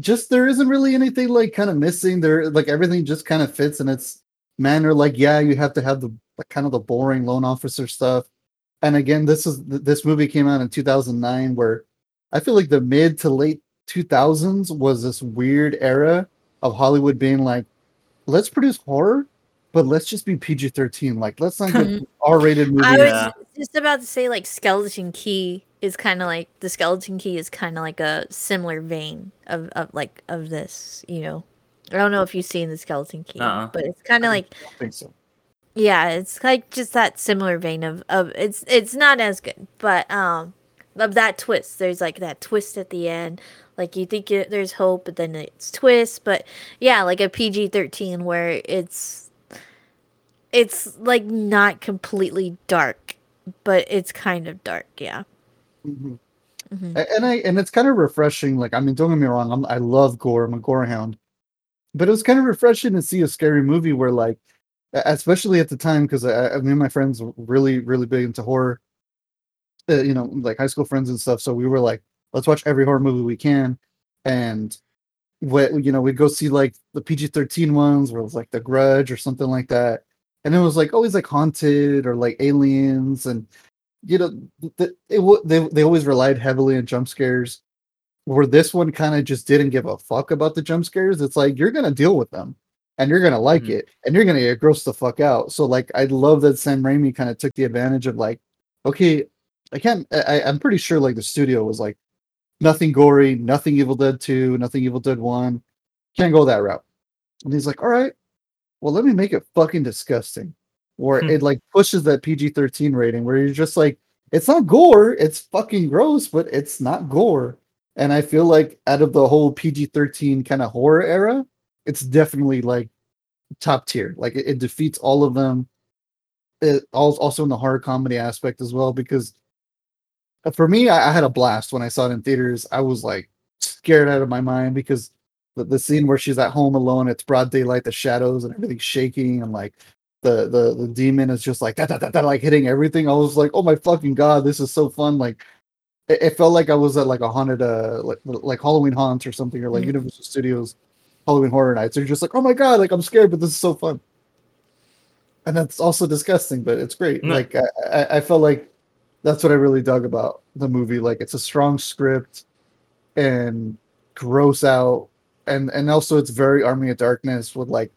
just there isn't really anything like kind of missing. There, like everything just kind of fits in its manner. Like, yeah, you have to have the like, kind of the boring loan officer stuff. And again, this is this movie came out in 2009, where I feel like the mid to late 2000s was this weird era of Hollywood being like, let's produce horror, but let's just be PG 13. Like, let's not get *laughs* R rated movies. I was just about to say like Skeleton Key is kind of like the Skeleton Key is kind of like a similar vein of, of like of this, you know. I don't know if you've seen the Skeleton Key, Uh-uh. but it's kind of like I don't think so. yeah, it's like just that similar vein of of it's it's not as good, but um of that twist. There's like that twist at the end. Like you think it, there's hope, but then it's twist. But yeah, like a PG thirteen where it's it's like not completely dark, but it's kind of dark. Yeah. Mhm. hmm And I and it's kind of refreshing. Like I mean, don't get me wrong, I'm, I love gore. I'm a gore hound, but it was kind of refreshing to see a scary movie where like, especially at the time, because I, I, me and my friends were really really big into horror. Uh, you know, like high school friends and stuff. So we were like, let's watch every horror movie we can, and what you know, we'd go see like the PG-13 ones, where it was like The Grudge or something like that, and it was like always like haunted or like aliens and you know, th- it, they they always relied heavily on jump scares. Where this one kind of just didn't give a fuck about the jump scares. It's like you're gonna deal with them, and you're gonna like Mhm. it, and you're gonna get grossed the fuck out. So like, I love that Sam Raimi kind of took the advantage of like, okay, I can't. I, I'm pretty sure like the studio was like, nothing gory, nothing Evil Dead two, nothing Evil Dead one, can't go that route. And he's like, all right, well let me make it fucking disgusting Or Hmm. it like pushes that PG-13 rating where you're just like it's not gore, it's fucking gross, but it's not gore. And I feel like out of the whole PG-13 kind of horror era, it's definitely like top tier. Like it, it defeats all of them. It also in the horror comedy aspect as well because uh, for me I, I had a blast when I saw it in theaters. I was like scared out of my mind because the, the scene where she's at home alone, it's broad daylight, the shadows and everything's shaking, and like the the the demon is just like that that that like hitting everything. I was like, oh my fucking god, this is so fun! Like it, it felt like I was at like a haunted uh like like Halloween haunts or something or like Mhm. Universal Studios Halloween Horror Nights. You're just like, oh my god, like I'm scared, but this is so fun. And that's also disgusting, but it's great. No. Like I, I, I felt like that's what I really dug about the movie. Like it's a strong script and gross out and and also it's very army of darkness with like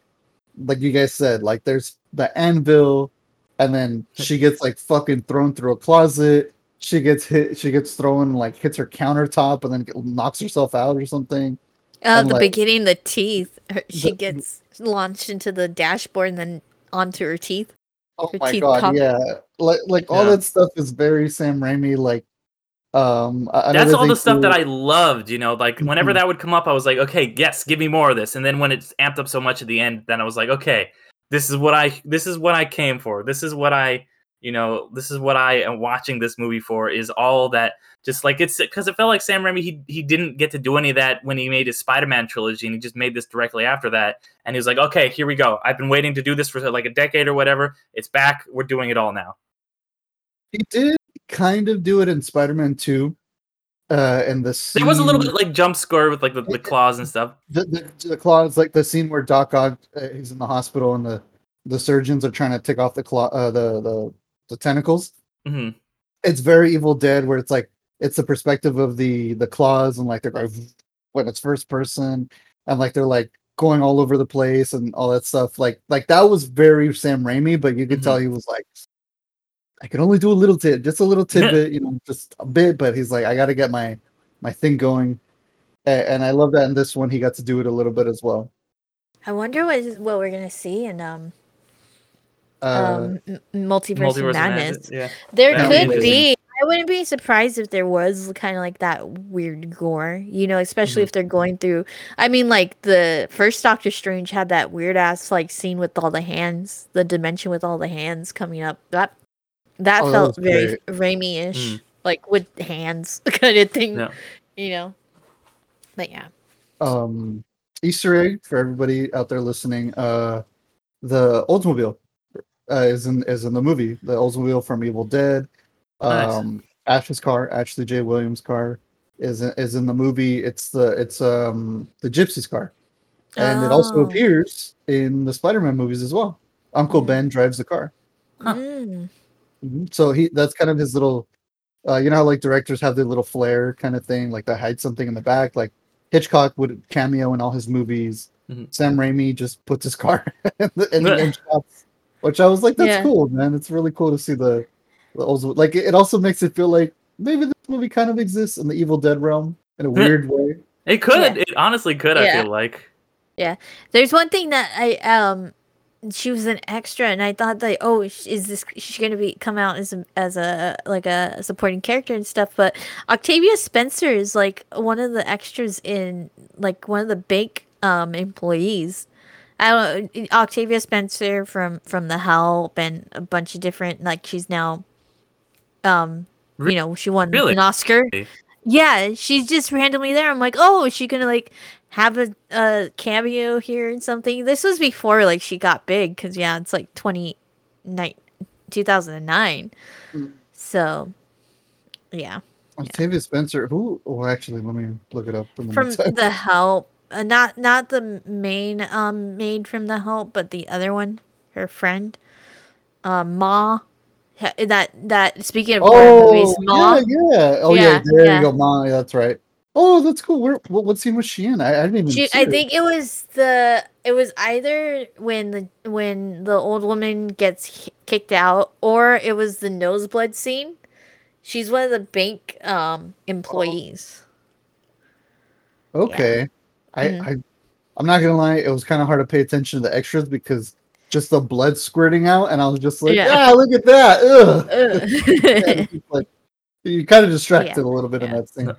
like you guys said like there's the anvil and then she gets like fucking thrown through a closet she gets hit she gets thrown like hits her countertop and then knocks herself out or something Uh, And, the like, beginning, the teeth. her- She the- gets launched into the dashboard and then onto her teeth. oh Her my teeth god pop. yeah like like all that stuff is very sam raimi like um That's all the stuff that I loved, you know. Like whenever Mhm. that would come up, I was like, okay, yes, give me more of this. And then when it's amped up so much at the end, then I was like, okay, this is what I this is what I came for. This is what I, you know, this is what I am watching this movie for. Is all that just like it's because it felt like Sam Raimi he he didn't get to do any of that when he made his Spider-Man trilogy, and he just made this directly after that. And he was like, okay, here we go. I've been waiting to do this for like a decade or whatever. It's back. We're doing it all now. he did kind of do it in spider-man 2 uh and the There was a little bit like jump scare with like the, the claws and stuff. the, the, the claws like the scene where Doc Ock uh, he's in the hospital and the the surgeons are trying to take off the claw uh, the the the tentacles. hmm It's very Evil Dead where it's like it's the perspective of the the claws and like they're going when it's first person and like they're like going all over the place and all that stuff. Like like that was very Sam Raimi, but you could tell he was like. I can only do a little tid, just a little *laughs* tidbit, you know, just a bit. But he's like, I got to get my my thing going, A- and I love that in this one he got to do it a little bit as well. I wonder what is, what we're gonna see in um Uh, um M- multiverse, Multiverse of of madness. Madness, Yeah. There That'd could interesting. be. I wouldn't be surprised if there was kind of like that weird gore, you know, especially Mhm. if they're going through. I mean, like the first Doctor Strange had that weird ass like scene with all the hands, the dimension with all the hands coming up. That that Oh, felt was very Raimi-ish, Mm. like with hands *laughs* kind of thing, Yeah. you know. But yeah, um, Easter egg for everybody out there listening. Uh, the Oldsmobile uh, is in is in the movie. The Oldsmobile from Evil Dead. Nice. Um, Ash's car, Ashley J. Williams' car, is in- is in the movie. It's the it's um the Gypsy's car, and it also Oh. appears in the Spider-Man movies as well. Uncle Mm. Ben drives the car. Huh. Mm. Mhm. So he that's kind of his little uh you know how like directors have their little flair kind of thing, like they hide something in the back. Like Hitchcock would cameo in all his movies. Mhm. Sam Raimi just puts his car *laughs* in the, in the *laughs* end shots, which I was like, that's Yeah. cool, man. It's really cool to see the, the also like it also makes it feel like maybe this movie kind of exists in the Evil Dead realm in a *laughs* weird way. It could. Yeah. It honestly could. I feel like. Yeah, there's one thing that I um she was an extra, and I thought that oh, is this she's gonna be come out as a, as a like a supporting character and stuff? But Octavia Spencer is like one of the extras in like one of the bank um employees. I don't Octavia Spencer from from The Help and a bunch of different like she's now um you know she won really? an Oscar. Yeah, she's just randomly there. I'm like, oh, is she gonna like have a, a cameo here and something? This was before like she got big because yeah, it's like 20, 2009. Mm. So yeah, Octavia Spencer. Who? Oh, actually, let me look it up. in the from. The Help, uh, not not the main um maid from The Help, but the other one, her friend, uh, Ma. That that speaking of Oh, movies, Ma. yeah, yeah. Oh, yeah. Yeah, there yeah. you go, Ma. yeah, That's right. Oh, that's cool. Where? What, what scene was she in? I, I didn't even. She, see I her. think it was the it was either when the when the old woman gets ki- kicked out or it was the nosebleed scene. She's one of the bank um employees. Okay. I, Mhm. I, I'm not gonna lie. It was kind of hard to pay attention to the extras because just the blood squirting out, and I was just like, Yeah. ah, look at that. Ugh. Ugh. *laughs* Yeah, like you kind of distracted a little bit in that scene.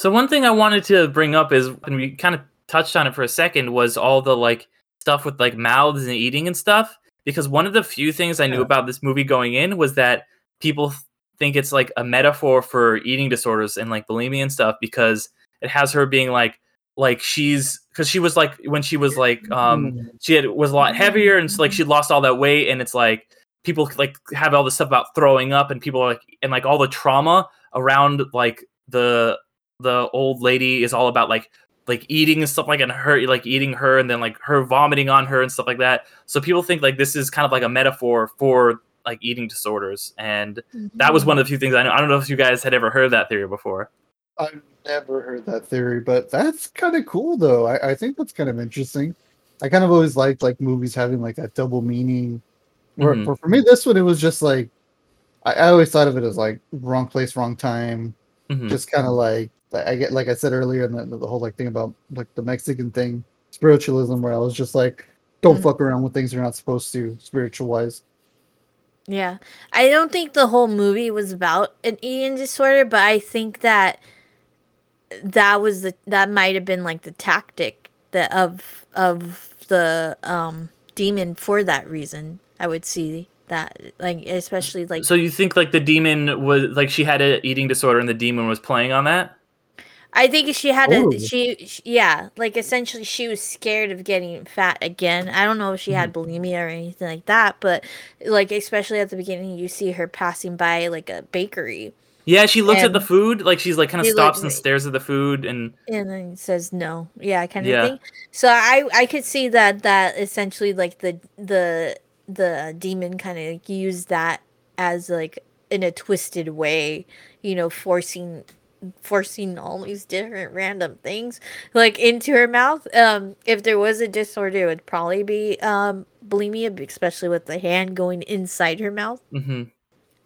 So one thing I wanted to bring up is when we kind of touched on it for a second was all the like stuff with like mouths and eating and stuff. Because one of the few things I knew Yeah. about this movie going in was that people think it's like a metaphor for eating disorders and like bulimia and stuff because it has her being like like she's because she was like when she was like um Mm. she had was a lot heavier and so, like she lost all that weight and it's like people like have all this stuff about throwing up and people are like and like all the trauma around like the the old lady is all about like like eating and stuff like and her like eating her and then like her vomiting on her and stuff like that so people think like this is kind of like a metaphor for like eating disorders and that was one of the few things i know i don't know if you guys had ever heard that theory before I've never heard that theory, but that's kind of cool though. I, I think that's kind of interesting. I kind of always liked like movies having like that double meaning. Where Mhm. for, for me, this one it was just like I, I always thought of it as like wrong place, wrong time. Mhm. Just kind of like I get like I said earlier, in the, the whole like thing about like the Mexican thing, spiritualism, where I was just like, don't Mhm. fuck around with things you're not supposed to, spiritual wise. Yeah. I don't think the whole movie was about an eating disorder, but I think that that was the that might have been like the tactic that of of the um demon for that reason. I would see that like especially like so you think like the demon was like she had an eating disorder and the demon was playing on that I think she had a she, she yeah, like essentially she was scared of getting fat again. I don't know if she had mm-hmm. bulimia or anything like that, but like especially at the beginning you see her passing by like a bakery yeah she looks at the food like she's like kind of stops looked- and stares at the food and and then says no yeah kind of Yeah. thing so i i could see that that essentially like the the the demon kind of like used that as like in a twisted way you know forcing forcing all these different random things like into her mouth um if there was a disorder it would probably be um bulimia especially with the hand going inside her mouth mhm.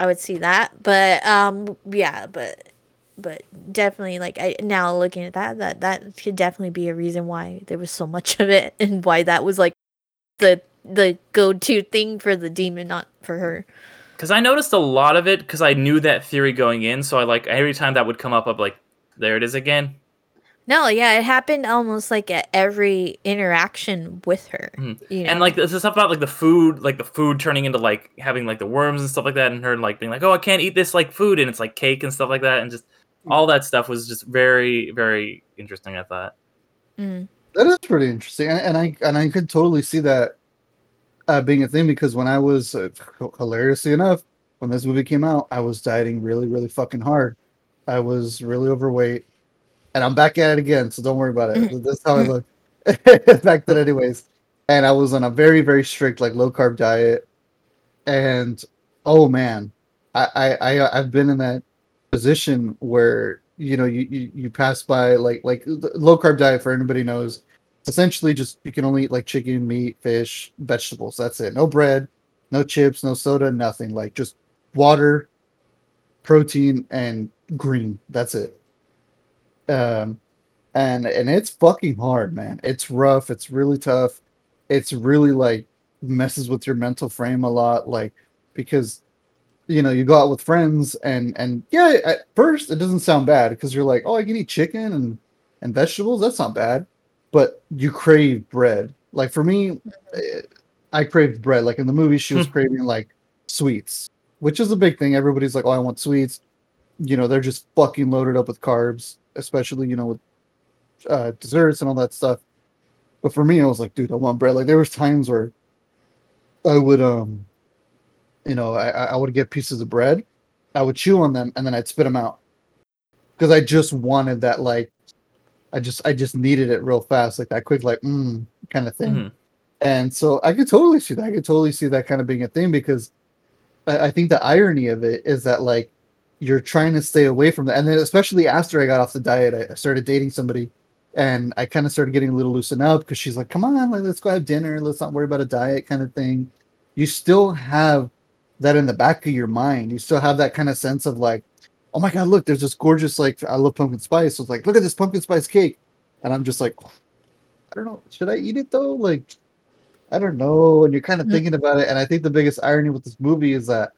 I would see that. But um yeah, but but definitely like I now looking at that that that could definitely be a reason why there was so much *laughs* of it and why that was like the the go-to thing for the demon not for her. Because I noticed a lot of it because I knew that theory going in. So I like every time that would come up, I'm like, there it is again. No, yeah, it happened almost like at every interaction with her. Mhm. You know? And like this the stuff about like the food, like the food turning into like having like the worms and stuff like that, and her like being like, oh, I can't eat this like food, and it's like cake and stuff like that, and just all that stuff was just very, very interesting. I thought. Mm. That is pretty interesting, and, and I and I could totally see that uh, being a thing because when I was uh, hilariously enough, when this movie came out, I was dieting really, really fucking hard. I was really overweight, and I'm back at it again. So don't worry about it. *laughs* That's how I look *laughs* back then, anyways. And I was on a very, very strict like low carb diet, and oh man, I I, I I've been in that position where you know you, you you pass by like like low carb diet for anybody knows essentially just you can only eat like chicken meat fish vegetables. That's it. No bread no chips no soda nothing. Like just water protein and green. That's it. Um and and it's fucking hard man. It's rough. It's really tough. It's really like messes with your mental frame a lot, like because you know you go out with friends and and yeah, at first it doesn't sound bad because you're like, oh, I can eat chicken and and vegetables. That's not bad, but you crave bread. Like for me, I craved bread. Like in the movie, she was craving like sweets, which is a big thing. Everybody's like, oh, I want sweets. You know, they're just fucking loaded up with carbs, especially you know with uh, desserts and all that stuff. But for me, I was like, dude, I want bread. Like there was times where I would, um, you know, I, I would get pieces of bread, I would chew on them, and then I'd spit them out because I just wanted that, like, I just, I just needed it real fast, like that quick, like, mm, kind of thing. Mhm. And so I could totally see that. I could totally see that kind of being a thing because I, I think the irony of it is that like you're trying to stay away from that. And then especially after I got off the diet, I- I started dating somebody and I kind of started getting a little loosened up because she's like, come on, like, let's go have dinner. Let's not worry about a diet kind of thing. You still have that in the back of your mind. You still have that kind of sense of like, oh my God, look, there's this gorgeous, like, I love pumpkin spice. So it's like, look at this pumpkin spice cake. And I'm just like, I don't know, should I eat it though? Like, I don't know. And you're kind of Mhm. thinking about it. And I think the biggest irony with this movie is that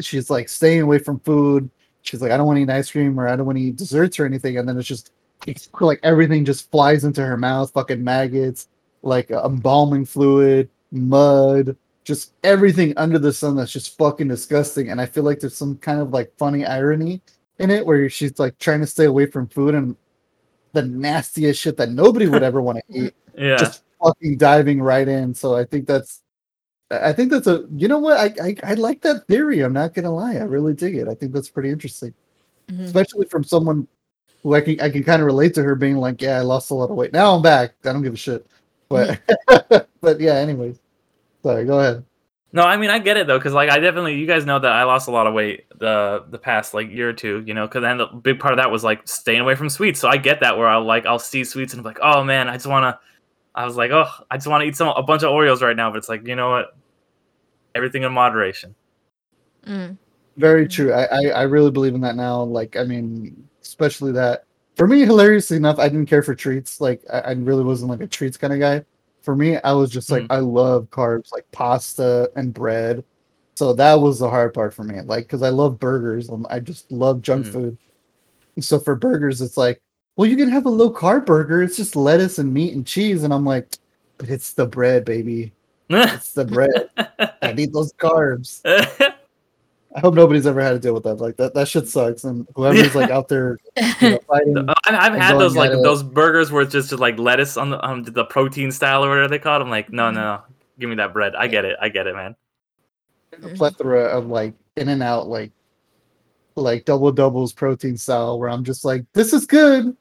she's like staying away from food. She's like, I don't want to eat ice cream or I don't want to eat desserts or anything. And then it's just it's like everything just flies into her mouth, fucking maggots, like embalming fluid, mud, just everything under the sun that's just fucking disgusting. And I feel like there's some kind of like funny irony in it where she's like trying to stay away from food and the nastiest shit that nobody would ever want to *laughs* eat Yeah. just fucking diving right in. So I think that's, I think that's a, you know what? I, I, I like that theory. I'm not gonna lie. I really dig it. I think that's pretty interesting, Mhm. especially from someone who I can, I can kind of relate to her being like, yeah, I lost a lot of weight. Now I'm back. I don't give a shit. But, *laughs* but yeah. Anyways, sorry. Go ahead. No, I mean I get it though, because like I definitely, you guys know that I lost a lot of weight the the past like year or two, you know, because then the big part of that was like staying away from sweets. So I get that where I'll like I'll see sweets and I'm like, oh man, I just wanna, I was like, oh, I just want to eat some a bunch of Oreos right now, but it's like, you know what, everything in moderation. Mm. Very true. I, I, I really believe in that now. Like, I mean, especially that for me, hilariously enough, I didn't care for treats. Like, I, I really wasn't like a treats kind of guy. For me, I was just like, I love carbs, like pasta and bread. So that was the hard part for me. Like, because I love burgers. and I just love junk Mhm. food. And so for burgers, it's like, well, you can have a low carb burger. It's just lettuce and meat and cheese. And I'm like, but it's the bread, baby. *laughs* It's the bread. I need those carbs. *laughs* I hope nobody's ever had to deal with that. Like that, that shit sucks. And whoever's like out there *laughs* you know, fighting, I've, I've had those like it. those burgers where it's just like lettuce on the um, the protein style or whatever they call it. I'm like, no, no, no, give me that bread. I get it, I get it, man. a plethora of like in and out, like like double doubles protein style, where I'm just like, this is good,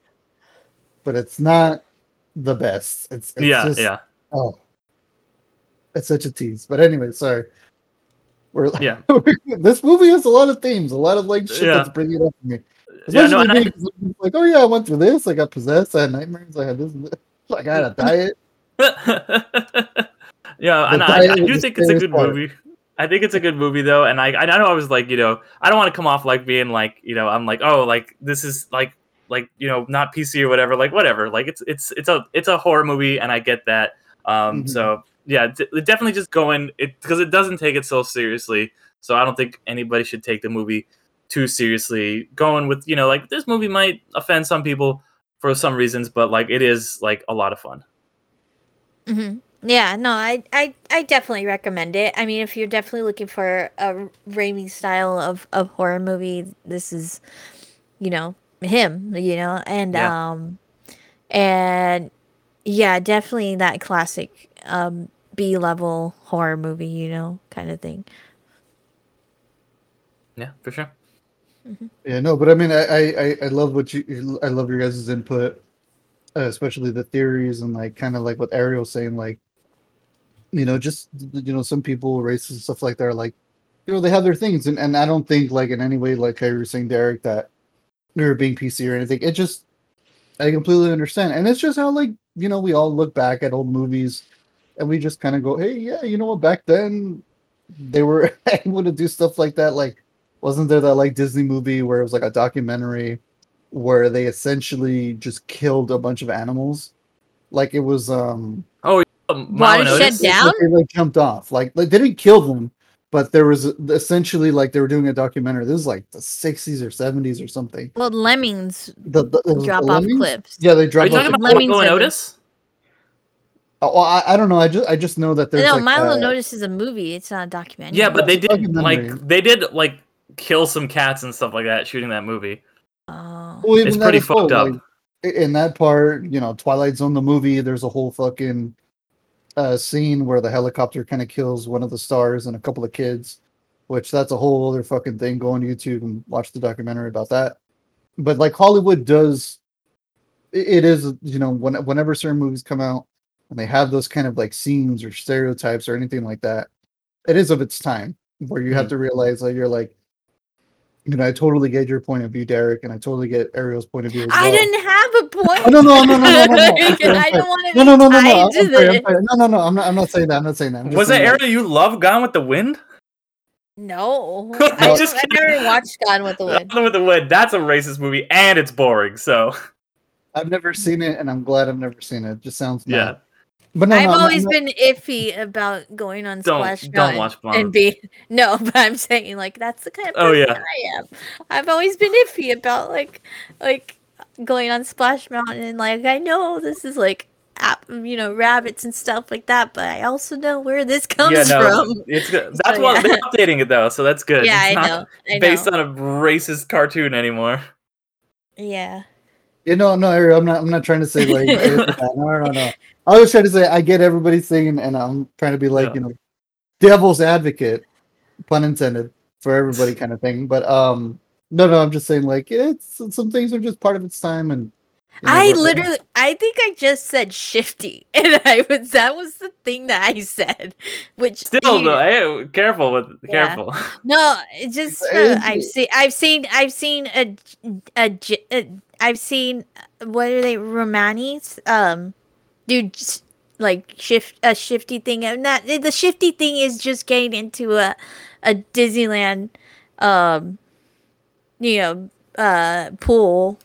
but it's not the best. It's, it's yeah, just, yeah, Oh, it's such a tease. But anyway, sorry. We're yeah. *laughs* this movie has a lot of themes, a lot of like shit Yeah. that's bringing it up for me. Yeah, no, Especially and I- me, I'm like, oh yeah, I went through this. I got possessed. I had nightmares. I had this. this. *laughs* Like I had a diet. *laughs* yeah, and I, I do think it's a good part. movie. I think it's a good movie though, and I I know I was like you know I don't want to come off like being like you know I'm like oh like this is like like you know not PC or whatever like whatever like it's it's it's a it's a horror movie and I get that um Mhm. so yeah d- definitely just going it because it doesn't take it so seriously so I don't think anybody should take the movie too seriously going with you know like this movie might offend some people for some reasons but like it is like a lot of fun hmm Yeah, no, I, I, I definitely recommend it. I mean, if you're definitely looking for a Raimi style of, of horror movie, this is, you know, him. You know, and Yeah. um, and yeah, definitely that classic um B level horror movie. You know, kind of thing. yeah for sure Yeah, no, but I mean, I, I, I- I love what you, I love your guys' input, uh, especially the theories and like kind of like what Ariel's saying, like, you know, just you know, some people, races and stuff like that, are like, you know, they have their things, and and I don't think like in any way, like how you were saying, Derek, that they're being PC or anything. It just, I completely understand, and it's just how like you know we all look back at old movies, and we just kind of go, hey, yeah, you know what, back then they were *laughs* able to do stuff like that, like wasn't there that like Disney movie where it was like a documentary where they essentially just killed a bunch of animals? Like it was um oh Um, Milo Watership Down? Like, they like jumped off. Like, like they didn't kill them, but there was essentially like they were doing a documentary. This is like the sixties or seventies or something. Well, lemmings The, the, it was drop the off lemmings? clips. Yeah, they Are dropped you talking off. about the- Lemmings Milo and Otis? Oh, well, I, I don't know. I just I just know that there's no, like, Milo uh, Notice is a movie. It's not a documentary. Yeah, but they did like they did like kill some cats and stuff like that shooting that movie. Oh. Well, It's pretty as well, fucked up. like, in that part, you know, Twilight Zone, the movie, there's a whole fucking uh, scene where the helicopter kind of kills one of the stars and a couple of kids, which that's a whole other fucking thing. Go on YouTube and watch the documentary about that. But like Hollywood does, i- it is, you know, when, whenever certain movies come out and they have those kind of like scenes or stereotypes or anything like that, it is of its time where you have mm-hmm. to realize that you're like, you know, I totally get your point of view, Derek, and I totally get Ariel's point of view as well. I didn't have a point. Oh, no, no, no, no, no, no, no. *laughs* I'm Like, sorry, I'm I sorry. don't want to No, no, no, no, no. tied I'm to sorry, I'm this. sorry. No, no, no. I'm not. I'm not saying that. I'm not saying that. I'm Was that saying area you love Gone with the Wind? No, I'm *laughs* I, just I never watched Gone with the Wind. Gone with the Wind. That's a racist movie and it's boring. So I've never seen it, and I'm glad I've never seen it. it just sounds yeah, mad. But no, I've no, I'm not- always I'm not- been iffy about going on Don't- Splash don't Mountain watch Gone and be *laughs* no, but I'm saying like that's the kind of Oh, person yeah. I am. I've always been iffy about like like going on Splash Mountain and like I know this is like app, you know rabbits and stuff like that, but I also know where this comes yeah. No, from. it's good. *laughs* That's So, why yeah. they're updating it though, so that's good. Yeah, it's I not know. I based know. on a racist cartoon anymore. Yeah. You know, no, Ariel, I'm not. I'm not trying to say like. *laughs* no, no, no, no. I was trying to say I get everybody's thing, and I'm trying to be like Yeah. you know, devil's advocate, pun intended, for everybody kind of thing. But um, no, no, I'm just saying like it's some things are just part of its time, and you know, I literally, I think I just said shifty, *laughs* and I was that was the thing that I said, which Still, you- though, hey, careful with Yeah. careful. *laughs* No, it just uh, I've seen I've seen I've seen a, a, j- a I've seen uh, what are they Romanis um dude just, like shift a shifty thing and that the shifty thing is just getting into a a Disneyland um you know uh pool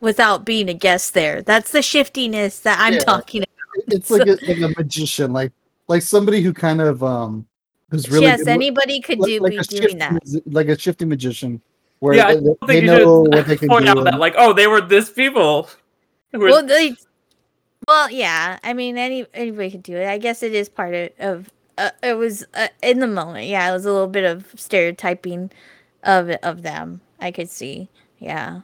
without being a guest there. That's the shiftiness that I'm Yeah. talking about. it's like a, *laughs* like a magician, like like somebody who kind of um who's really yes, good- anybody could do be doing shifty that. like a shifty magician, where yeah, I they, don't they think you know should what they can point do. out that like, oh, they were this people. were- well they well yeah i mean any anybody could do it i guess it is part of, of uh, it was uh, in the moment yeah it was a little bit of stereotyping of of them i could see yeah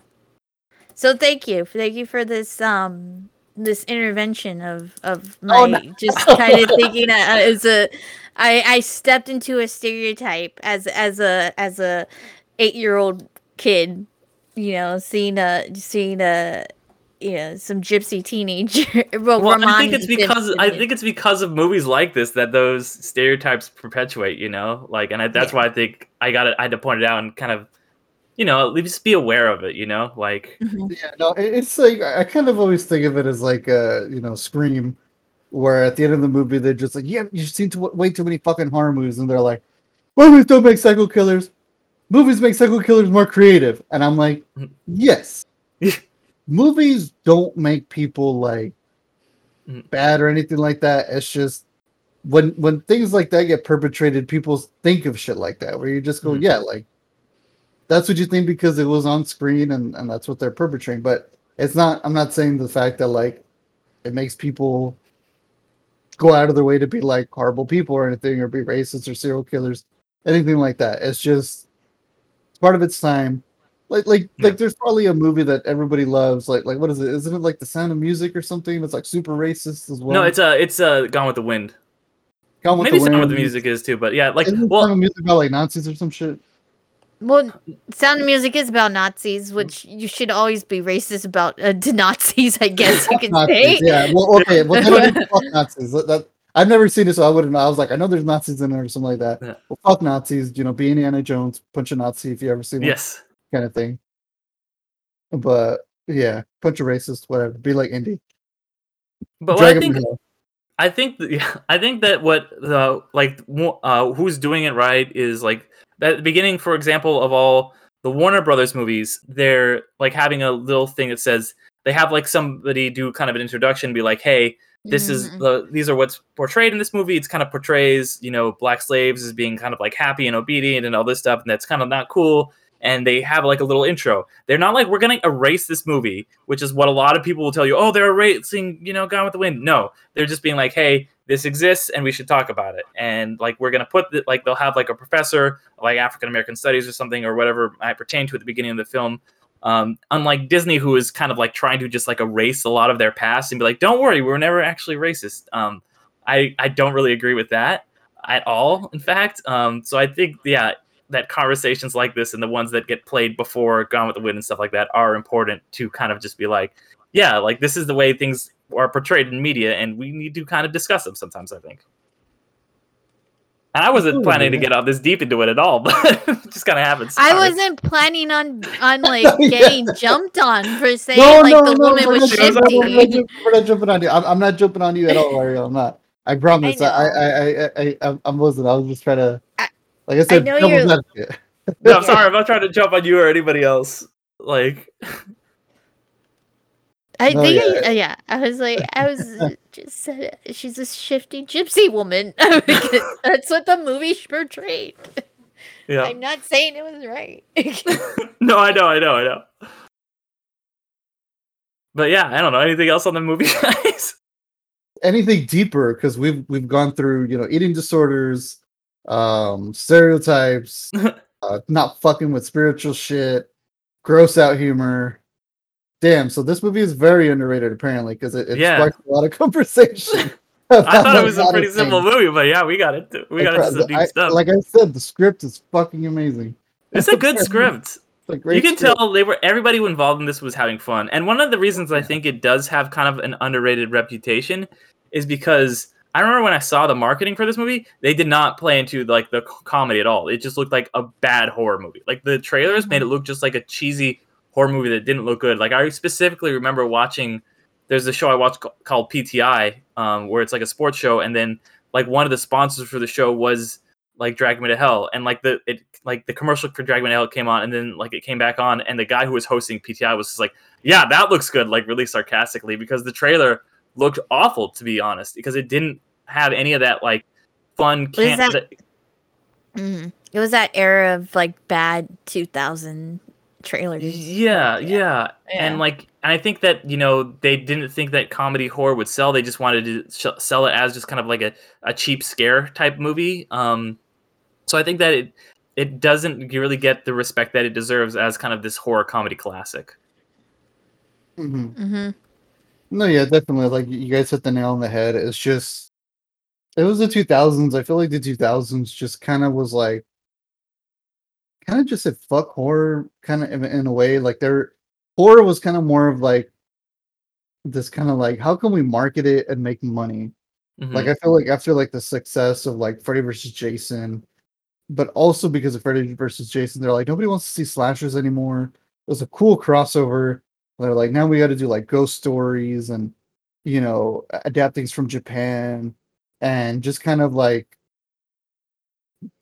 so thank you thank you for this um this intervention of of my Oh, no. just *laughs* kind of thinking as a i i stepped into a stereotype as as a as a eight year old kid you know seeing a seeing a you know some gypsy teenager *laughs* well, well, I think it's because I think it's because of movies like this that those stereotypes perpetuate. You know, like, and I, that's Yeah. why I think I got it. I had to point it out and kind of, you know, at least be aware of it. You know, like, Mhm. Yeah, no, it's like I I kind of always think of it as like a you know, Scream, where at the end of the movie they're just like, yeah, you've seen too, way too many fucking horror movies, and they're like, movies don't make psycho killers, movies make psycho killers more creative, and I'm like, Mhm. yes, movies don't make people like Mhm. bad or anything like that. It's just when when things like that get perpetrated, people think of shit like that, where you just go, Mhm. yeah, like that's what you think because it was on screen and, and that's what they're perpetrating. But it's not I'm not saying the fact that like it makes people go out of their way to be like horrible people or anything or be racist or serial killers, anything like that. It's just it's part of its time. Like like Yeah. like there's probably a movie that everybody loves, like like what is it? Isn't it like the sound of music or something? It's like super racist as well. no, it's uh, it's uh, Gone with the Wind. Gone with Maybe the some of the music is too, but yeah, like, Isn't well, music about like Nazis or some shit? Well sound music is about nazis which you should always be racist about uh, to nazis i guess you can Nazis, say Yeah, well, okay. Well, then fuck Nazis. That, that- I've never seen it, so I wouldn't know. I was like, I know there's Nazis in there or something like that. Yeah. Well, fuck Nazis. You know, be Indiana Jones, punch a Nazi if you ever see one, yes. kind of thing. But yeah, punch a racist, whatever. Be like Indy. But what I think to hell. I think th- yeah, *laughs* I think that what the like uh, who's doing it right is like at the beginning, for example, of all the Warner Brothers movies, they're like having a little thing that says they have like somebody do kind of an introduction, be like, "Hey, this is Mhm. the these are what's portrayed in this movie. It's kind of portrays you know black slaves as being kind of like happy and obedient and all this stuff, and that's kind of not cool. And they have like a little intro. They're not like we're gonna erase this movie, which is what a lot of people will tell you. Oh, they're erasing you know Gone with the Wind. No, they're just being like, hey, this exists and we should talk about it. And like we're gonna put the, like they'll have like a professor like African American studies or something or whatever might pertain to at the beginning of the film. Um, unlike Disney, who is kind of like trying to just like erase a lot of their past and be like, "Don't worry, we're never actually racist." Um, I I don't really agree with that at all. In fact, um, so I think yeah, that conversations like this and the ones that get played before Gone with the Wind and stuff like that are important to kind of just be like, yeah, like this is the way things are portrayed in media, and we need to kind of discuss them sometimes. I think. And I wasn't Absolutely, planning to get all this deep into it at all, but it just kind of happens. I wasn't planning on on like Yeah. getting jumped on for saying No, like no, the no, woman was not, shifty. we're, not, shifty. jump- we're not jumping on you. I'm, I'm not jumping on you at all, Ariel. I'm not. I promise. I, know. I, I, I, I, I wasn't. I was just trying to, I- like I said, know you're- advocate. No, *laughs* I'm sorry. I'm not trying to jump on you or anybody else. Like, I No, think, yeah. I, yeah, I was like, I was *laughs* just said she's a shifty gypsy woman. *laughs* That's what the movie portrayed. yeah. I'm not saying it was right. no, I know, I know, I know. But yeah, I don't know anything else on the movie, guys. Anything deeper because we've we've gone through you know eating disorders, um, stereotypes, *laughs* uh, not fucking with spiritual shit, gross out humor. Damn, so this movie is very underrated apparently because it, it Yeah. sparks a lot of *laughs* conversation. *laughs* I thought it was a pretty simple things. movie, but yeah, we got it. We got into some deep I- stuff. Like I said, the script is fucking amazing. it's a good script. A you can script. tell they were everybody involved in this was having fun and one of the reasons i think it does have kind of an underrated reputation is because i remember when i saw the marketing for this movie they did not play into like the comedy at all. It just looked like a bad horror movie. Like the trailers made it look just like a cheesy horror movie that didn't look good. Like i specifically remember watching there's a show i watched called pti um, where it's like a sports show and then like one of the sponsors for the show was like Drag Me to Hell, and like the it like the commercial for Drag Me to Hell came on, and then like it came back on, and the guy who was hosting PTI was just like, "Yeah, that looks good," like really sarcastically because the trailer looked awful to be honest, because it didn't have any of that like fun. Was Camp- that- Mhm. It was that era of like bad 2000 trailers. yeah, yeah, and like and I think that you know they didn't think that comedy horror would sell. They just wanted to sh- sell it as just kind of like a, a cheap scare type movie. Um, so I think that it it doesn't really get the respect that it deserves as kind of this horror comedy classic. Mhm. hmm No, yeah, definitely. Like you guys hit the nail on the head. It's just, it was the 2000s. I feel like the 2000s just kind of was like, kind of just said fuck horror, kind of in, in a way. Like there, horror was kind of more of like this kind of like, how can we market it and make money? Mhm. Like I feel like after like the success of like Freddy versus Jason, but also because of Freddy versus Jason, they're like nobody wants to see slashers anymore. It was a cool crossover. They're like now we got to do like ghost stories and you know adapt things from Japan and just kind of like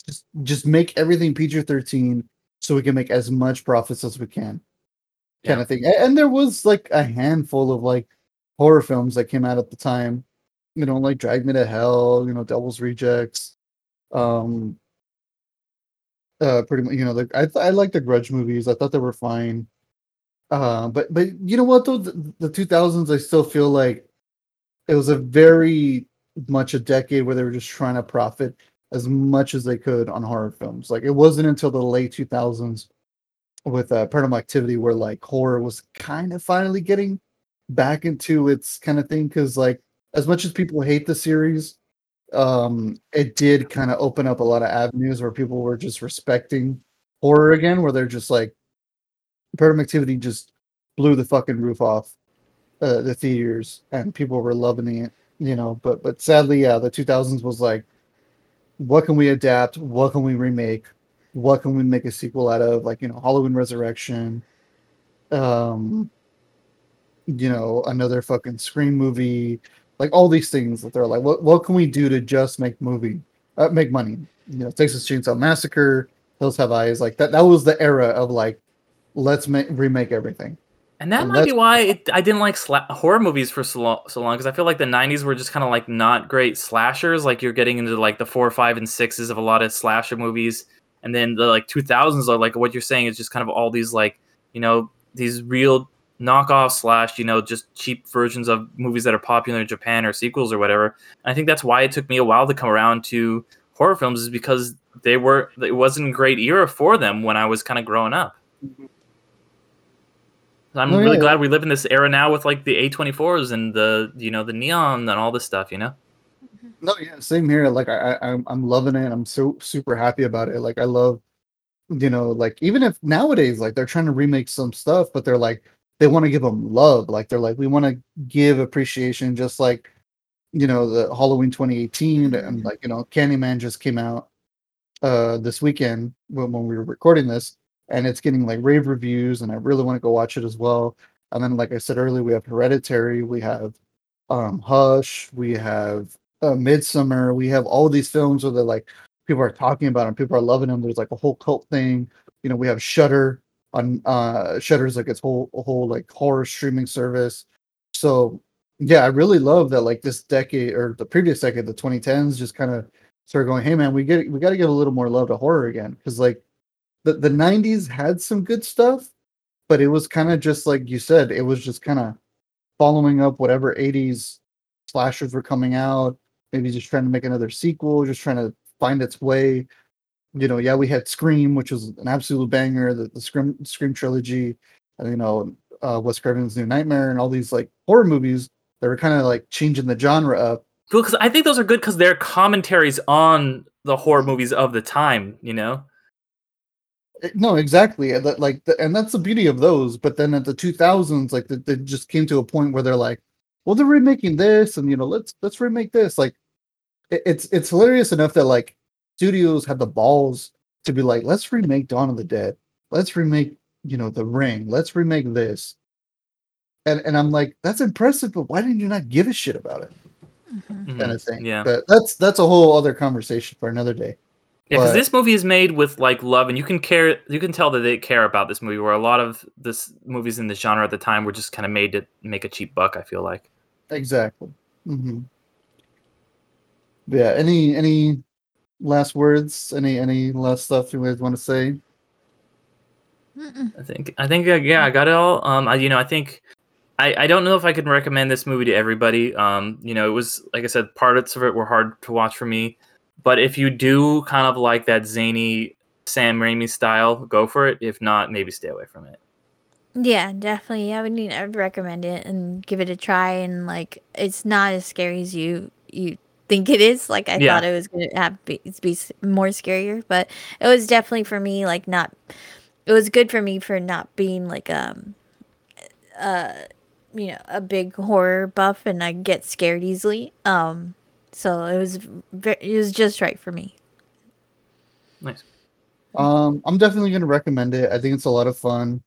just just make everything PG thirteen so we can make as much profits as we can, kind Yeah. of thing. And there was like a handful of like horror films that came out at the time you know, like Drag Me to Hell, you know, Devil's Rejects, um, uh, pretty much, you know, the, I th- I like the Grudge movies. I thought they were fine. Uh, but but you know what though, the, the 2000s, I still feel like it was a very much a decade where they were just trying to profit as much as they could on horror films. Like it wasn't until the late 2000s with uh, Paranormal Activity where like horror was kind of finally getting back into its kind of thing because like as much as people hate the series, um, it did kind of open up a lot of avenues where people were just respecting horror again, where they're just like, Paranormal Activity just blew the fucking roof off uh, the theaters, and people were loving it, you know. But but sadly, yeah, the 2000s was like, what can we adapt? What can we remake? What can we make a sequel out of? Like you know, Halloween Resurrection. Um, you know, another fucking Scream movie like all these things that they're like, what what can we do to just make movie, uh, make money? You know, Texas Chainsaw Massacre, Hills Have Eyes, like that. That was the era of like, let's make remake everything. And that And might be why it, I didn't like sla- horror movies for so long. So long because I feel like the '90s were just kind of like not great slashers. Like you're getting into like the four, five, and sixes of a lot of slasher movies, and then the like 2000s are like what you're saying is just kind of all these like you know these real knockoff slash you know just cheap versions of movies that are popular in Japan or sequels or whatever. And I think that's why it took me a while to come around to horror films is because they were it wasn't a great era for them when I was kind of growing up. Mm-hmm. I'm really yeah. glad we live in this era now with like the A24s and the you know the neon and all this stuff, you know. No, yeah, same here. Like I, I I'm I'm loving it. I'm so super happy about it. Like I love, you know, like even if nowadays like they're trying to remake some stuff, but they're like they want to give them love. Like they're like we want to give appreciation, just like you know the Halloween 2018 and Mhm. like you know Candyman just came out uh this weekend when, when we were recording this, and it's getting like rave reviews, and I really want to go watch it as well. And then, like I said earlier, we have Hereditary, we have um Hush, we have uh, Midsommar. We have all these films where they're like people are talking about them, people are loving them. There's like a whole cult thing. You know, we have Shudder on uh Shudder's like its whole whole like horror streaming service. So yeah, I really love that like this decade or the previous decade, the 2010s, just kind of started going, hey man, we get we got to give a little more love to horror again because like the the 90s had some good stuff, but it was kind of just like you said, it was just kind of following up whatever 80s slashers were coming out maybe just trying to make another sequel, just trying to find its way. You know, yeah, we had Scream, which was an absolute banger, the, the Scream Scream trilogy, you know, uh, Wes Craven's New Nightmare, and all these like horror movies that were kind of like changing the genre up. Because I think those are good because they're commentaries on the horror movies of the time, you know. No, exactly, that, like, the, and that's the beauty of those. But then at the 2000s, like, they, they just came to a point where they're like, well, they're remaking this, and you know, let's let's remake this. Like, it, it's it's hilarious enough that like studios have the balls to be like, let's remake Dawn of the Dead, let's remake, you know, The Ring, let's remake this. And and I'm like, that's impressive, but why didn't you not give a shit about it? Mhm. Kind of thing. Yeah. But that's that's a whole other conversation for another day. Yeah, because this movie is made with like love, and you can care. You can tell that they care about this movie. Where a lot of this movies in the genre at the time were just kind of made to make a cheap buck. I feel like. Exactly. hmm Yeah. Any any last words? Any any last stuff you guys want to say? Mm-mm. I think. I think. uh, Yeah, I got it all. Um, I, you know, I think. I, I don't know if I could recommend this movie to everybody. Um, you know, it was like I said, parts of it were hard to watch for me. But if you do kind of like that zany Sam Raimi style, go for it. If not, maybe stay away from it. Yeah, definitely. I would need. I would recommend it and give it a try. And like, it's not as scary as you you think it is. Like I Yeah. thought it was gonna have be, be more scarier, but it was definitely for me. Like not. It was good for me for not being like um, uh, you know, a big horror buff, and I get scared easily. Um, so it was ve- it was just right for me. Nice. Um, I'm definitely gonna recommend it. I think it's a lot of fun.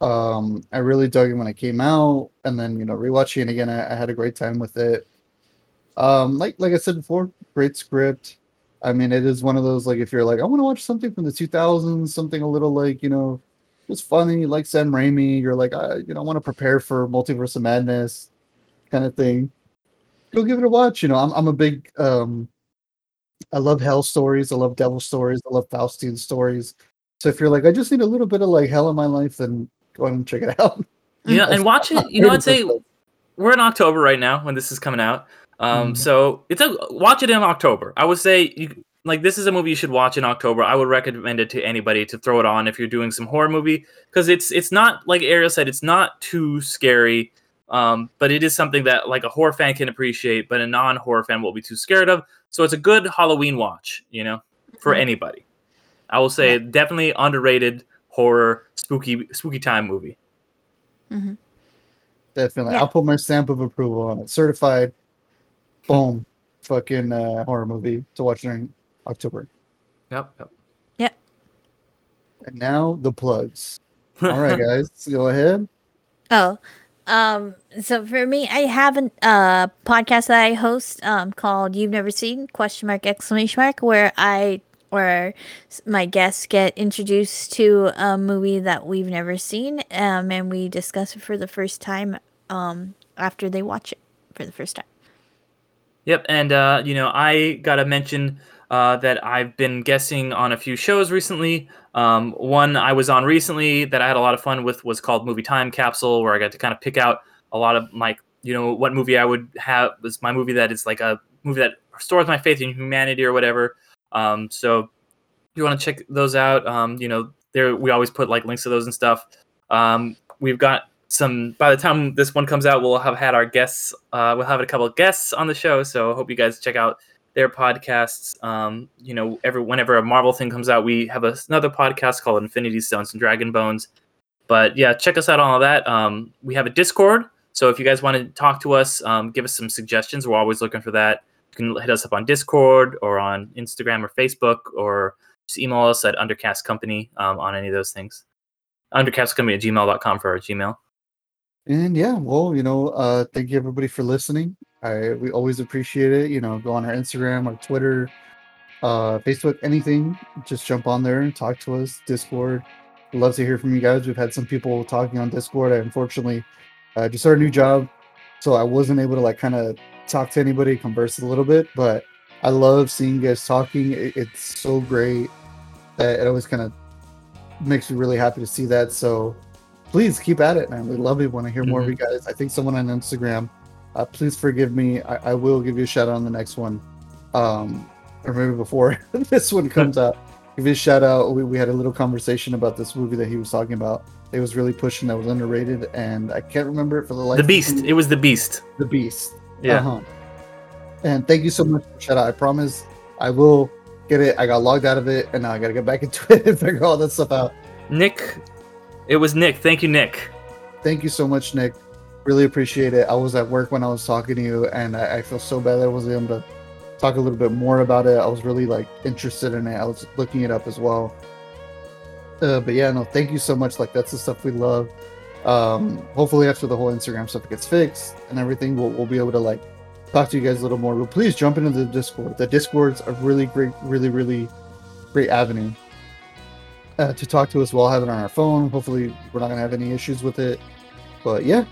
Um, I really dug it when it came out, and then you know, rewatching it again, I, I had a great time with it. Um, like like I said before, great script. I mean, it is one of those like if you're like, I want to watch something from the 2000s, something a little like you know, just funny, like Sam Raimi. You're like, I you know, I want to prepare for Multiverse of Madness, kind of thing. Go give it a watch. You know, I'm I'm a big um I love hell stories. I love devil stories. I love Faustian stories. So if you're like, I just need a little bit of like hell in my life, then go ahead and check it out. *laughs* Know, and watch it. You know, I'd say we're in October right now when this is coming out. Um, Mhm. so it's a watch it in October. I would say you like this is a movie you should watch in October. I would recommend it to anybody to throw it on if you're doing some horror movie because it's it's not like Ariel said, it's not too scary. Um, but it is something that like a horror fan can appreciate, but a non-horror fan will be too scared of. So it's a good Halloween watch, you know, for Mhm. anybody. I will say definitely underrated horror spooky spooky time movie. hmm Definitely. Yeah. I'll put my stamp of approval on it. Certified. Boom. Fucking uh, horror movie to watch during October. Yep. Yep. yep. And now the plugs. *laughs* All right, guys, go ahead. Oh, um, so for me, I have a uh, podcast that I host um, called "You've Never Seen?" question mark exclamation mark where I or my guests get introduced to a movie that we've never seen, um, and we discuss it for the first time um, after they watch it for the first time. Yep, and uh, you know, I gotta mention uh, that I've been guessing on a few shows recently. Um, one I was on recently that I had a lot of fun with was called Movie Time Capsule, where I got to kind of pick out a lot of my, you know, what movie I would have was my movie that is like a movie that restores my faith in humanity or whatever. Um, so if you want to check those out, um, you know, there we always put like links to those and stuff. Um, we've got some by the time this one comes out we'll have had our guests uh, we'll have a couple of guests on the show so I hope you guys check out their podcasts. Um, you know every whenever a marvel thing comes out we have a, another podcast called infinity stones and dragon bones. But yeah check us out on all that. Um, we have a discord. So if you guys want to talk to us um, give us some suggestions we're always looking for that. You can hit us up on discord or on instagram or facebook or just email us at undercast company um, on any of those things. undercastcompany at gmail.com for our gmail. And yeah, well, you know, uh, thank you everybody for listening. I we always appreciate it. You know, go on our Instagram our Twitter, uh, Facebook, anything. Just jump on there and talk to us. Discord. We'd love to hear from you guys. We've had some people talking on Discord. I unfortunately uh, just started a new job, so I wasn't able to like kind of talk to anybody, converse a little bit. But I love seeing you guys talking. It, it's so great that it always kind of makes me really happy to see that. So please keep at it, man. We love it when I hear more of you guys. I think someone on Instagram, uh, please forgive me. I, I will give you a shout out on the next one, um, or maybe before *laughs* this one comes out. Give you a shout out. We, we had a little conversation about this movie that he was talking about. It was really pushing that was underrated, and I can't remember it for the life. the beast it was the beast The Beast. yeah Uh-huh. And thank you so much for shout out. I promise I will get it. I got logged out of it, and now I got to get back *laughs* into it and figure all that stuff out. Nick, it was Nick. Thank you, Nick. Thank you so much, Nick. Really appreciate it. I was at work when I was talking to you, and I, I feel so bad that I wasn't able to talk a little bit more about it. I was really like interested in it. I was looking it up as well. Uh, but yeah, no, thank you so much. Like that's the stuff we love. Um, hopefully after the whole Instagram stuff gets fixed and everything, we'll, we'll be able to like talk to you guys a little more. But please jump into the Discord. The Discord's a really great, really, really great avenue uh, to talk to us. We'll have it on our phone. Hopefully, we're not gonna have any issues with it. But yeah.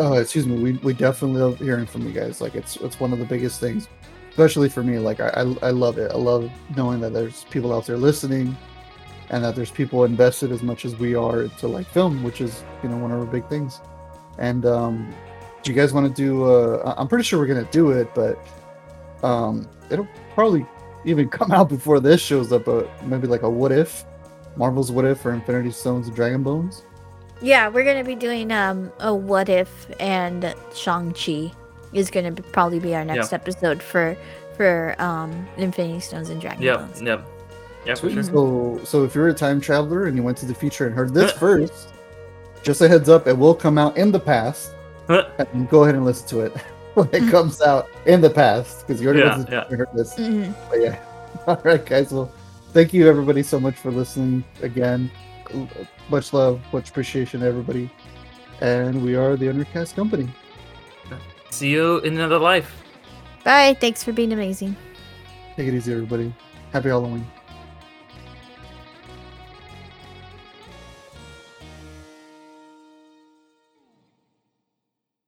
Uh, excuse me. We, we definitely love hearing from you guys. Like it's it's one of the biggest things, especially for me. Like I, I I love it. I love knowing that there's people out there listening, and that there's people invested as much as we are to like film, which is you know one of our big things. And um, do you guys want to do? Uh, I'm pretty sure we're gonna do it, but um, it'll probably even *laughs* come out before this shows up. But maybe like a what if, Marvel's what if for Infinity Stones and Dragon Bones. Yeah, we're gonna be doing um a what if and Shang Chi is gonna be, probably be our next episode for for um Infinity Stones and Dragon Yep, Bones. yep, yeah, for Sweet. sure. So, so if you're a time traveler and you went to the future and heard this *laughs* first, just a heads up, it will come out in the past. *laughs* And go ahead and listen to it *laughs* when it comes out in the past because you already Yeah, yeah. heard this. Mhm. But yeah, all right, guys. Well, thank you everybody so much for listening again. L- Much love, much appreciation, to everybody. And we are the Undercast Company. See you in another life. Bye. Thanks for being amazing. Take it easy, everybody. Happy Halloween.